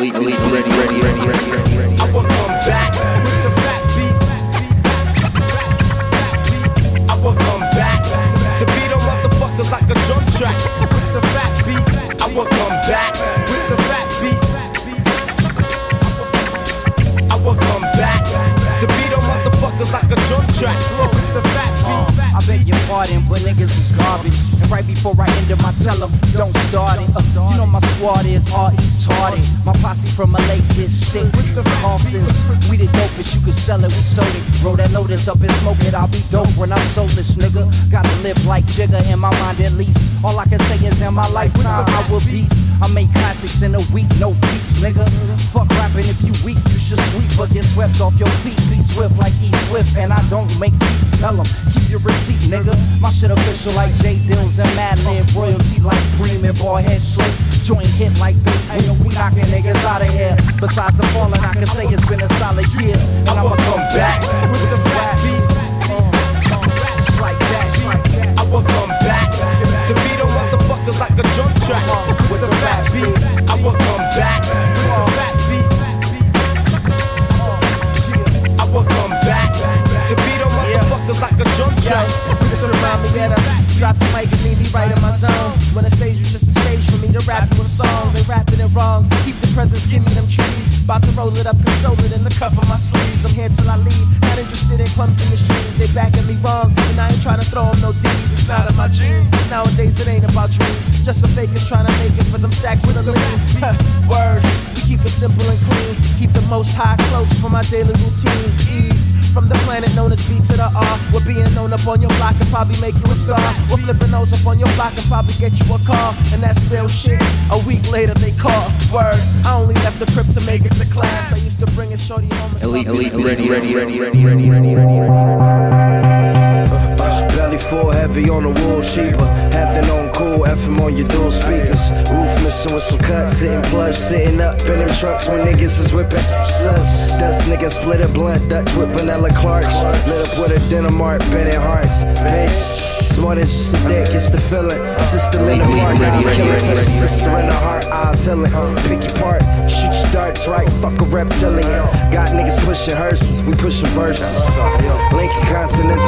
Speaker 2: Elite, elite, ready, ready, ready, ready, ready, ready.
Speaker 14: I will come back with the back beat. I will come back to beat them motherfuckers like a drum track. With the back beat, I will come back with the back beat. I will come back to beat them motherfuckers like a drum track. With the back beat.
Speaker 19: I beg your pardon, but niggas is garbage. And right before I end them, I tell them, don't start it. Uh, you know my squad is R.E. Tardy. My posse from LA gets sick. Coffins, we the dopest, you can sell it, we sold it. Roll that lotus up and smoke it, I'll be dope when I'm soulless, nigga. Gotta live like Jigga in my mind at least. All I can say is in my lifetime, I will beast. I make classics in a week, no beats, nigga. Fuck rapping if you weak, you should sweep, but get swept off your feet. Be Swift, and I don't make beats. Tell them, keep your receipt, nigga. My shit official like J Dills and Madlib. Royalty like Premium, boy head slick. Joint hit like Big Ain't we knocking niggas out of here. Besides the falling, I can say it's been a solid year. And I'ma come back with the rap beat.
Speaker 14: I will come back to beat them motherfuckers like a drum track. With the rap beat, I will come back with the rap beat. I will come back to beat them motherfuckers like a drum track.
Speaker 20: This remind me that I drop the mic and leave me right in my zone. When the stage was just a stage for me to rap you a song. They rapping it wrong. Keep the presents, give me them trees. About to roll it up, console it in the cuff of my sleeves. I'm here till I leave. Not interested in clumsy machines. They backing me wrong. And I ain't trying to throw them no D's. It's not in my genes. Nowadays it ain't about dreams. Just some fakers trying to make it for them stacks with a lean. [laughs] Word. We keep it simple and clean. Keep the most high close for my daily routine. Eased. From the planet known as B to the R. We're being known up on your block and probably make you a star. We're flipping those up on your block and probably get you a car. And that's real shit. A week later they call. Word. I only left the crib to make it to class. I used to bring it shorty home. and
Speaker 2: Elite, elite,
Speaker 20: beating
Speaker 2: ready,
Speaker 20: it.
Speaker 2: ready, ready, ready, ready, ready, ready, ready.
Speaker 13: Belly full, heavy on the wool, cheaper. Heaven on cool, FM on your dual speakers. Roof missing with some cuts, sitting plush, sitting up in them trucks when niggas is whipping sus. Dust niggas split a blunt, Dutch with vanilla Clarks. Lit up with a Denmark, Bennett Hearts, bitch. More than just a dick, it's the feeling. Sister in the park, eyes killing. Sister in the heart, eyes healing. Pick your part, shoot your darts right, fuck a reptilian. Got niggas pushing hearses, we pushing verses. Lincoln Continental,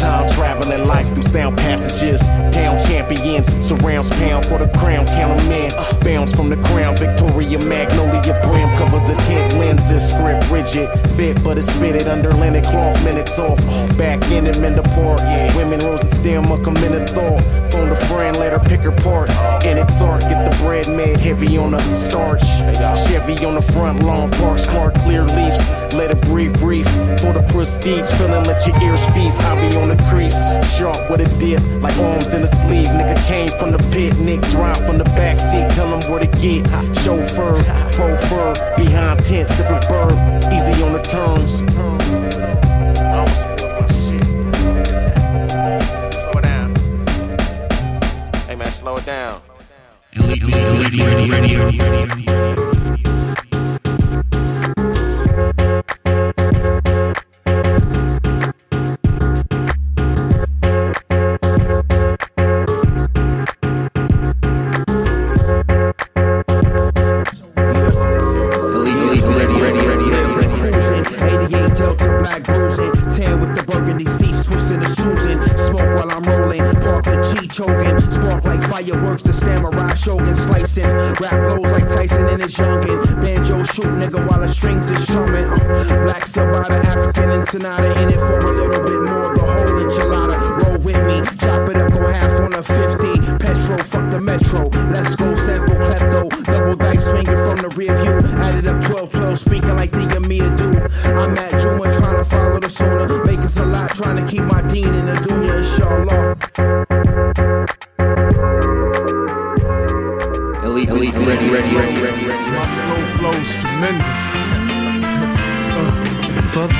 Speaker 8: Time traveling life through sound passages. Down champions, surrounds pound for the crown. Count 'em in, bounce from the crown. Victoria Magnolia brim, cover the tint lenses. Script rigid, fit, but it's fitted under linen cloth. Minutes off, back in them in the park. Women rose to stem, a committed thought. Phone a friend, let her pick her part. In its art, get the bread made heavy on the starch. Chevy on the front lawn, park smart, clear leaves. Let it breathe, breathe. For the prestige, feeling, let your ears feast. I be on the crease, sharp with a dip, like arms in a sleeve. Nigga came from the pit, Nick drive from the back seat. Tell him where to get. Chauffeur, chauffeur, behind tent, sipping bird. Easy on the. I'ma spill my shit. Slow it down. Hey man, slow it
Speaker 14: Black Sabata, African and Sonata. In it for a little bit more. The whole enchilada. Roll with me. Chop it up, go half on a 50. Petro, fuck the metro. Let's go sample klepto. Double dice swinging from the rear view. Added up 12 12, speaking like the Amir do. I'm at Juma trying to follow the sunnah. Make us a lot, trying to keep my deen in the dunya, inshallah.
Speaker 2: Elite, elite, ready, ready, ready, ready, ready.
Speaker 52: My slow flow's tremendous.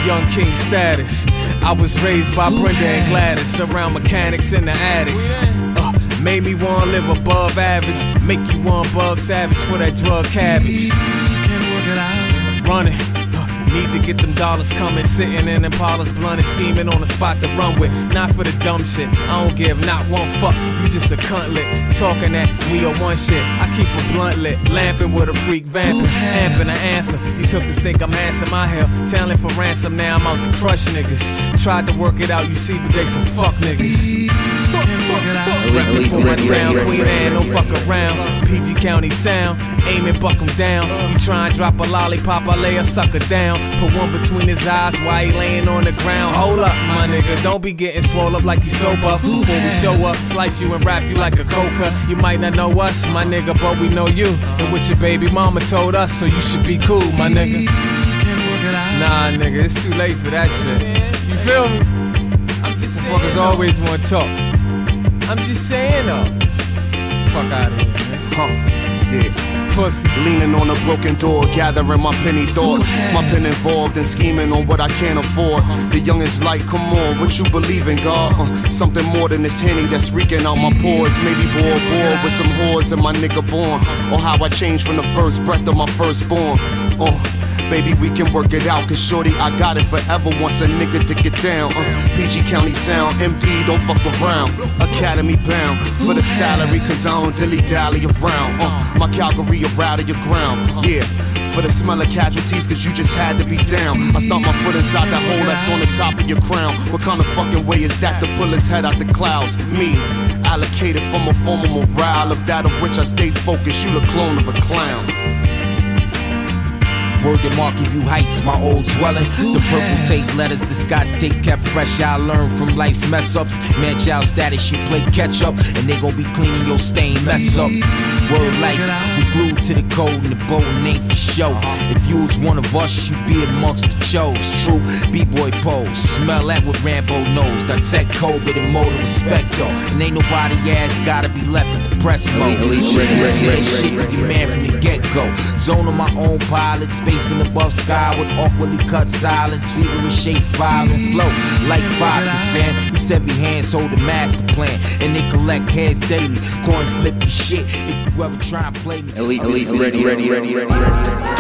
Speaker 52: Young king status. I was raised by Brenda and Gladys around mechanics in the attics. Uh, made me wanna live above average. Make you want bug savage for that drug cabbage. Running. Uh, Need to get them dollars coming, sitting in Impala's blunted, scheming on the spot to run with. Not for the dumb shit, I don't give not one fuck. You just a cuntlet, talking that we are one shit. I keep a blunt lit, lamping with a freak vamping, amping an anthem. These hookers think I'm handsome, I hell talent for ransom. Now I'm out to crush niggas. Tried to work it out, you see, but they some fuck niggas. Reppin' for my town, Queen Anne, don't fuck around. PG County sound, aim and buck 'em down. You try and drop a lollipop, I lay a sucker down. Put one between his eyes while he laying on the ground. Hold up, my nigga, don't be getting swole up like you sober. Before we show up, slice you and wrap you like a coca. You might not know us, my nigga, but we know you. And what your baby mama told us, so you should be cool, my nigga. Nah, nigga, it's too late for that shit. You feel me? I'm just Motherfuckers always want to talk. I'm just saying though. Fuck out of here, man.
Speaker 8: Huh. Yeah.
Speaker 52: Pussy.
Speaker 8: Leaning on a broken door, gathering my penny thoughts. My pen involved in scheming on what I can't afford. The youngest like, come on, what you believe in, God? Uh, something more than this henny that's reeking out my pores. Maybe bored, bored with some whores and my nigga born. Or how I changed from the first breath of my firstborn. Uh, Baby, we can work it out, cause shorty, I got it forever. Wants a nigga to get down. Uh, PG County sound, MD, don't fuck around. Academy bound for the salary, cause I don't dilly dally around. Uh, my Calgary are out of your ground, yeah. For the smell of casualties, cause you just had to be down. I stomp my foot inside that hole that's on the top of your crown. What kind of fucking way is that to pull his head out the clouds? Me, allocated from a former morale of that of which I stay focused. You the clone of a clown.
Speaker 19: Word to Marky View Heights, my old dwelling. The purple tape letters, the scotch tape kept fresh. I learned from life's mess ups. Man, child status, you play catch up, and they gon' be cleaning your stain mess up.
Speaker 53: word life. We glued to the code and the boat ain't for show. If you was one of us, you'd be amongst the chose. True, B-boy pose. Smell that with Rambo nose. The tech code, mode of respect though. And ain't nobody ass gotta be left in depressed mode. Said shit to your man from the get-go. Zone on my own pilot, spacing above sky with awkwardly cut silence. Feverish shape, file and flow like Fosse, fam. These heavy hands hold the master plan, and they collect heads daily. Coin flip your shit if you ever try and play me.
Speaker 2: Elite, elite, ready, ready, ready, ready, ready.
Speaker 7: Yo,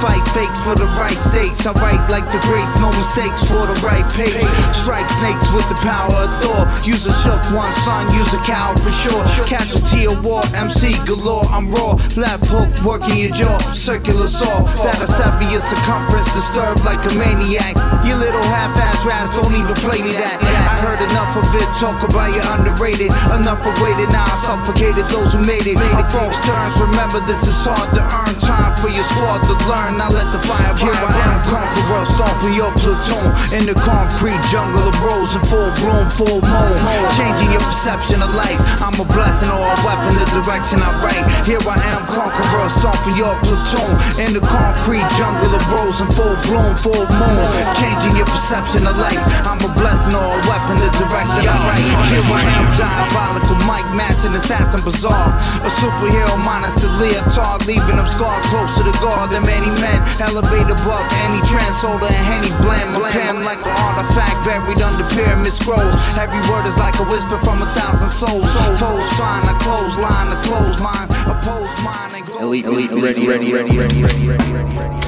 Speaker 7: fight fakes for the right I write like the greats, no mistakes for the right page. Strike snakes with the power of Thor. Use a shook one son, use a cow for sure. Casualty of war, MC galore. I'm raw, left hook working your jaw. Circular saw That a sever your circumference, disturbed like a maniac. You little half-ass raps don't even play me that. I heard enough of it, talk about you underrated. Enough of waiting, now I suffocated those who made it. On false turns, remember this is hard to earn. Time for your squad to learn. Now let the fire burn. Conqueror, stomping your platoon in the concrete jungle of rose and full bloom, full moon. Changing your perception of life. I'm a blessing or a weapon, the direction I write. Here I am, conqueror, stomping your platoon in the concrete jungle of rose and full bloom, full moon. Changing your perception of life. I'm a blessing or a weapon, the direction I write. Here I am, diabolical Mike matching assassin bizarre. A superhero minus the leotard, leaving them scarred close to guard than many men. Elevate above any trend, soda and henny blend. My pen like an artifact buried under pyramid scrolls. Every word is like a whisper from a thousand souls. Foes find a clothesline, a close mine, oppose mine and go.
Speaker 2: Elite, elite, ready, ready, ready, ready, ready, ready, ready.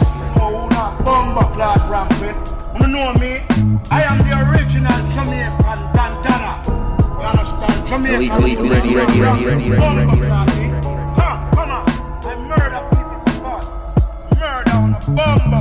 Speaker 54: Bomba class rampant. You know me? I am the original Jamaican Dantana. You understand? Jamaican.
Speaker 2: Elite, elite, ready, ready, ready, ready, ready,
Speaker 54: Bomba
Speaker 2: ready, ready.
Speaker 54: Bomba.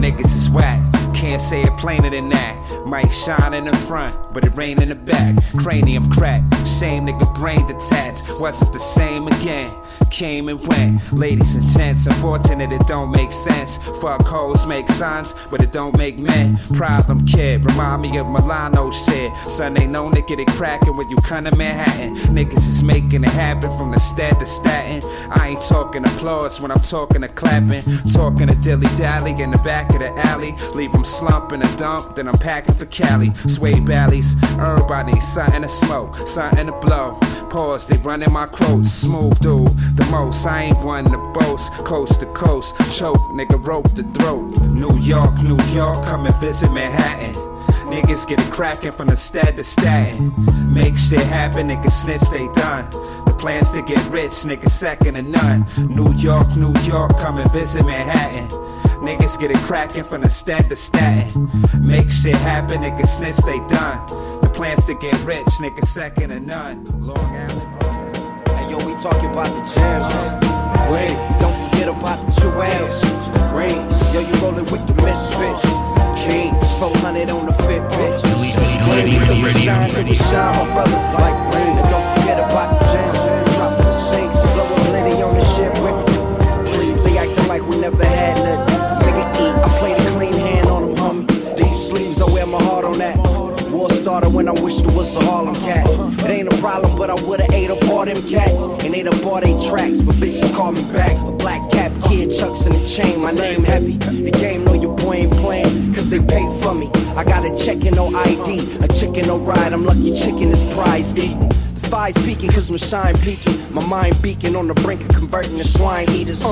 Speaker 55: Niggas is whack. Can't say it plainer than that. Might shine in the front, but it rain in the back. Cranium crack, same nigga brain detached. Wasn't the same again. Came and went. Ladies and gents, unfortunate it don't make sense. Fuck hoes make signs, but it don't make men. Problem kid, remind me of Milano oh shit. Son ain't no nigga that crackin' when you come to Manhattan. Niggas is making it happen from the stat to statin. I ain't talking applause when I'm talking to clapping. Talking to dilly dally in the back of the alley. Leave 'em slumping a dump, then I'm packing for Cali. Sway valleys, everybody need something to smoke, something to blow. Pause, they running my quotes. Smooth dude, the most. I ain't one to boast. Coast to coast, choke, nigga, rope the throat. New York, New York, come and visit Manhattan. Niggas get it crackin' from the stat to statin. Make shit happen, niggas snitch, they done. The plans to get rich, niggas second to none. New York, New York, come and visit Manhattan. Niggas get it crackin' from the stat to statin. Make shit happen, niggas snitch, they done. The plans to get rich, niggas second to none. Long Island. Oh.
Speaker 19: Hey, yo, we talking about the jams. Green, don't forget about the jewels. Green, yo, you rollin' with the misfits. Kings, 400 on the fit, bitch.
Speaker 56: ready, ready, ready,
Speaker 19: shine,
Speaker 56: ready.
Speaker 19: shine, my brother. Like green, and don't forget about the jams. Dropping the sinks, blowin' plenty on the shit with me. Please, they acting like we never had it was a Harlem cat. It ain't a problem, but I would've ate up all them cats. And ate up all they tracks, but bitches call me back. A black cap kid, chucks in the chain, my name heavy. The game know your boy ain't playing, cause they pay for me. I got a check and no ID, a chicken no ride. I'm lucky chicken is prize eating. The fire's peaking cause my shine peaking. My mind beacon on the brink of converting to swine eaters.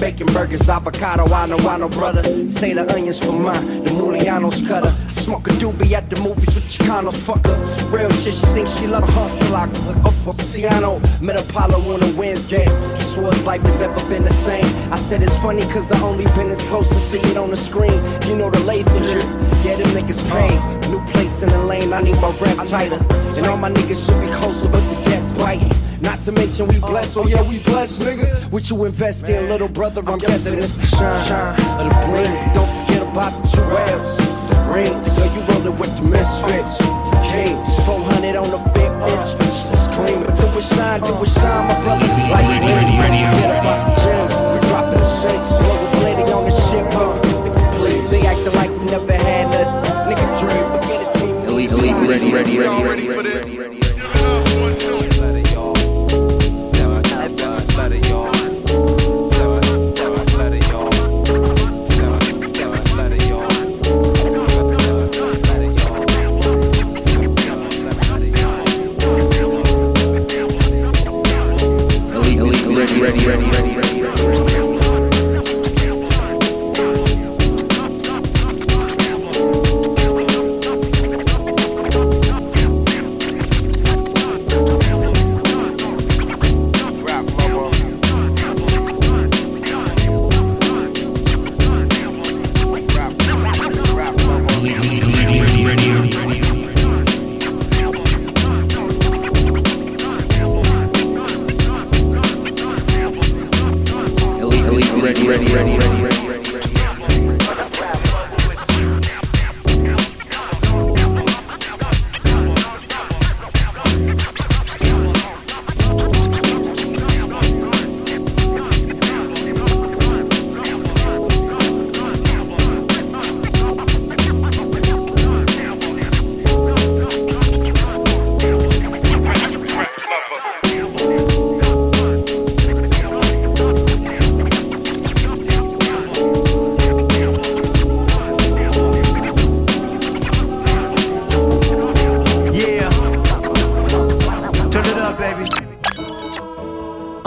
Speaker 19: Bacon burgers, avocado, I know, I know, brother. Say the onions for mine, the Mulianos cutter. Smoke a doobie at the movies with Chicanos, fucker. Real shit, she thinks she love her till I go for Ciano. Met Apollo on a Wednesday. He swore his life has never been the same. I said it's funny cause I only been as close to see it on the screen. You know the Latham shit, yeah, them niggas paid. New plates in the lane, I need my rep tighter. And all my niggas should be closer, but the debt's biting. Not to mention we blessed, oh yeah, we blessed, nigga. What you invest in, little brother, I'm guessing it's the shine, shine of the bling. Don't forget about the jewels, the rings. Girl, you rollin' with the misfits. Kings, 400 on the fit, bitch. It's clean, but do it was shine, do it shine, my brother. Like bling. Don't forget about the gems. We dropping the sinks, blow with lady on the ship, huh? Please, they acting like we never had nothing. Nigga dream, forget it, team.
Speaker 2: Elite, elite, ready, ready, ready, ready, ready, ready.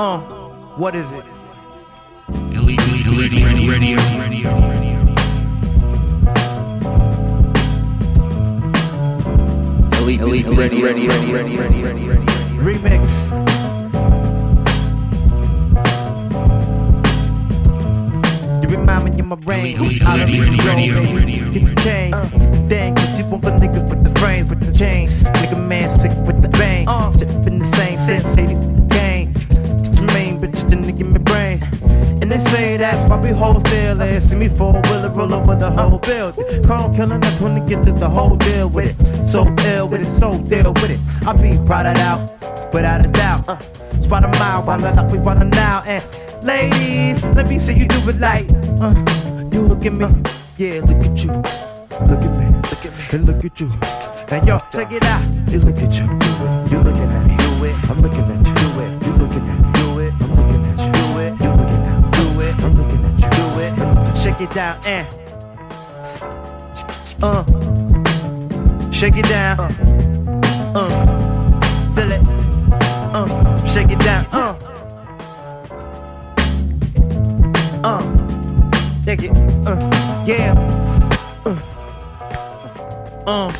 Speaker 26: Uh, what is it?
Speaker 57: Illegal, illegal, radio, radio, radio. radio. Elite,
Speaker 2: elite, elite, elite, elite, elite, elite, elite, elite, elite.
Speaker 26: Remix. You remind me of my brain. Elite, elite, elite, radio, radio, radio. Get the chain. Uh, dang, cause you want the niggas with the frames, with the chains. Nigga man stick with the bang. Uh, been the same sense. 80s. They say that's why we hold still. They see me four wheeler roll over the whole building. Chrome killing, that's when they get to the whole deal with it. So ill with it, so deal with it. I be proud of out, without a doubt. Uh, spot a mile while I we running now. And ladies, let me see you do it like. Uh, you look at me, yeah, look at you. Look at me, look at me, and look at you. And yo, check it out. You look at you. You looking at me, it. I'm looking at it. You it. Down and uh, shake it down. Uh, feel it. Uh, shake it down. Uh, uh, shake it. Uh, yeah. Uh, uh.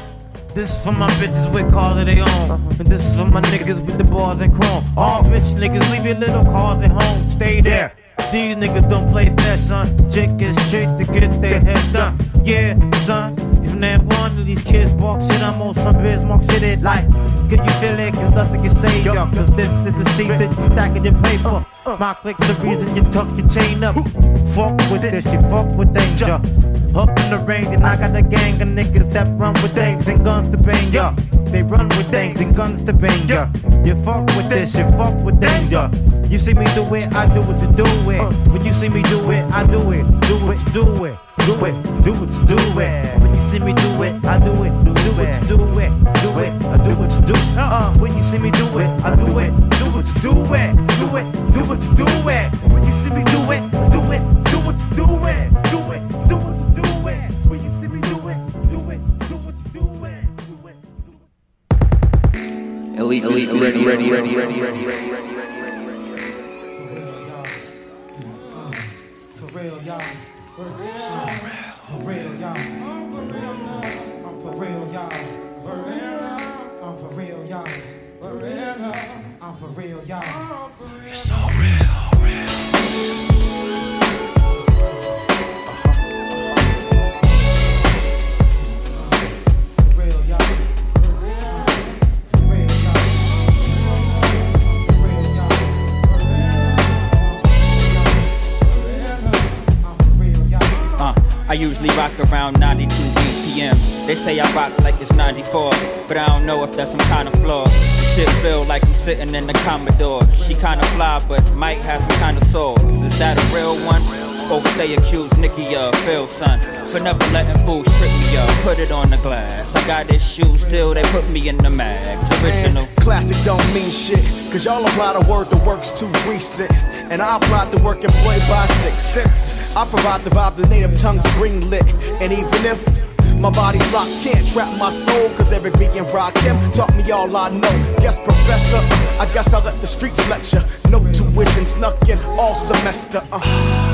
Speaker 26: This is for my bitches with cars of their own. And this is for my niggas with the bars and chrome. All rich niggas leave your little cars at home. Stay there. These niggas don't play fair, son. Chick is chick to get their head done. Yeah, son. If not one of these kids walk shit, I'm on some Bismarck shit. It like, can you feel it? Cause nothing can save y'all. Cause this is the secret, you stacking your paper. Uh, uh. My click the reason you tuck your chain up. Fuck with this, you fuck with danger. Up in the range, and I got a gang of niggas that run with things and guns to bang ya. They run with things and guns to bang ya. You fuck with this, you fuck with danger. You see me do it, I do what to do it. When you see me do it, I do it. Do you do it. Do it, do what you do it. When you see me do it, I do it. Do what you do it. Do it, I do what you do. Uh, when you see me do it, I do it. Do what you do it. Do it, do what you do it. When you see me do it, do it. Do what you do it. Do it, Elite, elite, ready, ready, ready,
Speaker 2: ready, ready, ready, ready. Ready, ready, ready, ready, ready.
Speaker 58: For real, y'all. For real. Y'all. For real, y'all. I'm for real, y'all. For real. I'm for real, y'all. For real. I'm for real, y'all. It's so real. For real,
Speaker 20: I usually rock around 92 BPM. They say I rock like it's 94, but I don't know if that's some kind of flaw. Shit feel like I'm sitting in the Commodore. She kinda fly, but might have some kind of soul. Is that a real one? What they accuse Nicky of, Phil son, for never letting fools trip me up. Put it on the glass. I got this shoe still, they put me in the mags. Original.
Speaker 8: Man, classic don't mean shit, cause y'all apply the word, the work's too recent. And I apply the work employed by six cents. I provide the vibe, the native tongue's green lit. And even if my body's locked, can't trap my soul, cause every and rock him taught me all I know. Guess professor, I guess I'll let the streets lecture. No tuition snuck in all semester. Uh.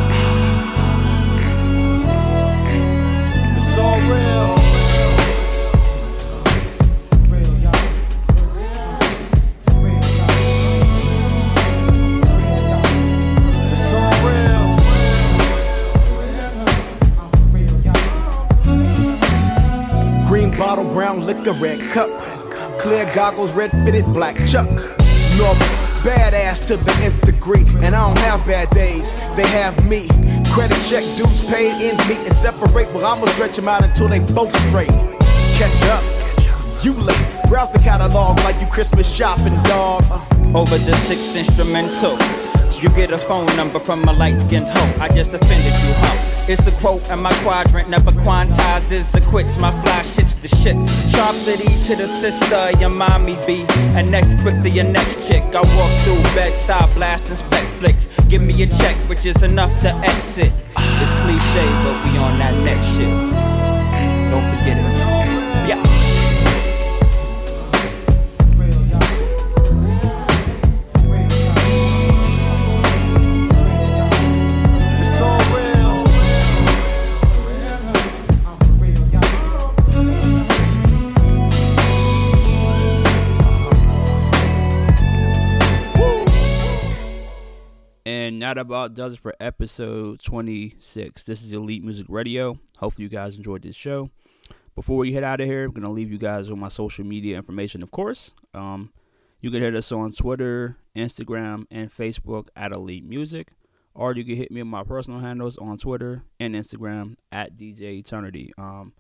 Speaker 8: Liquor, red cup. Clear goggles, red fitted, black chuck. Norris, badass to the nth degree. And I don't have bad days, they have me. Credit check, dues paid, in meet and separate. Well, I'ma stretch them out until they both straight. Catch up, you late. Browse the catalog like you Christmas shopping, dog.
Speaker 20: Over the sixth instrumental. You get a phone number from a light skinned hoe. I just offended you, huh? It's a quote, and my quadrant never quantizes or quits. My fly shit's the shit. Chocolatey to the sister, your mommy be. And next quick to your next chick. I walk through bed, style blasting spec flicks. Give me a check, which is enough to exit. It's cliche, but we on that next shit. Don't forget it.
Speaker 1: That about does it for episode 26. This is Elite Music Radio. Hopefully, you guys enjoyed this show. Before we head out of here, I'm going to leave you guys with my social media information, of course. Um, you can hit us on Twitter, Instagram, and Facebook at Elite Music. Or you can hit me on my personal handles on Twitter and Instagram at DJ Eternity. Um,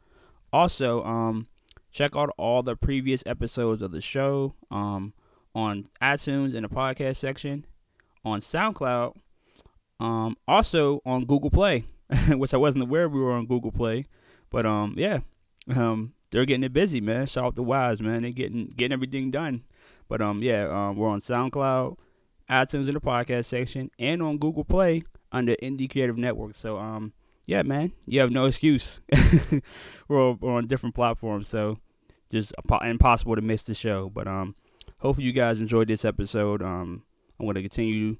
Speaker 1: also, um, check out all the previous episodes of the show um, on iTunes in the podcast section on SoundCloud, um, also on Google Play, [laughs] which I wasn't aware we were on Google Play, but um, yeah, um, they're getting it busy, man. Shout out to Wise, man. They're getting getting everything done. But um, yeah, um, we're on SoundCloud, iTunes in the podcast section, and on Google Play under Indie Creative Network. So um, yeah, man, you have no excuse. [laughs] we're, we're on different platforms, so just impossible to miss the show. But um, hopefully you guys enjoyed this episode. Um, I'm gonna continue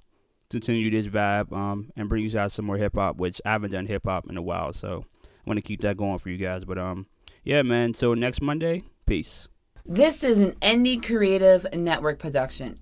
Speaker 1: continue this vibe um and bring you guys some more hip hop, which I haven't done hip hop in a while, so I'm gonna keep that going for you guys. But um, yeah, man. So next Monday, peace.
Speaker 59: This is an Indie Creative Network production.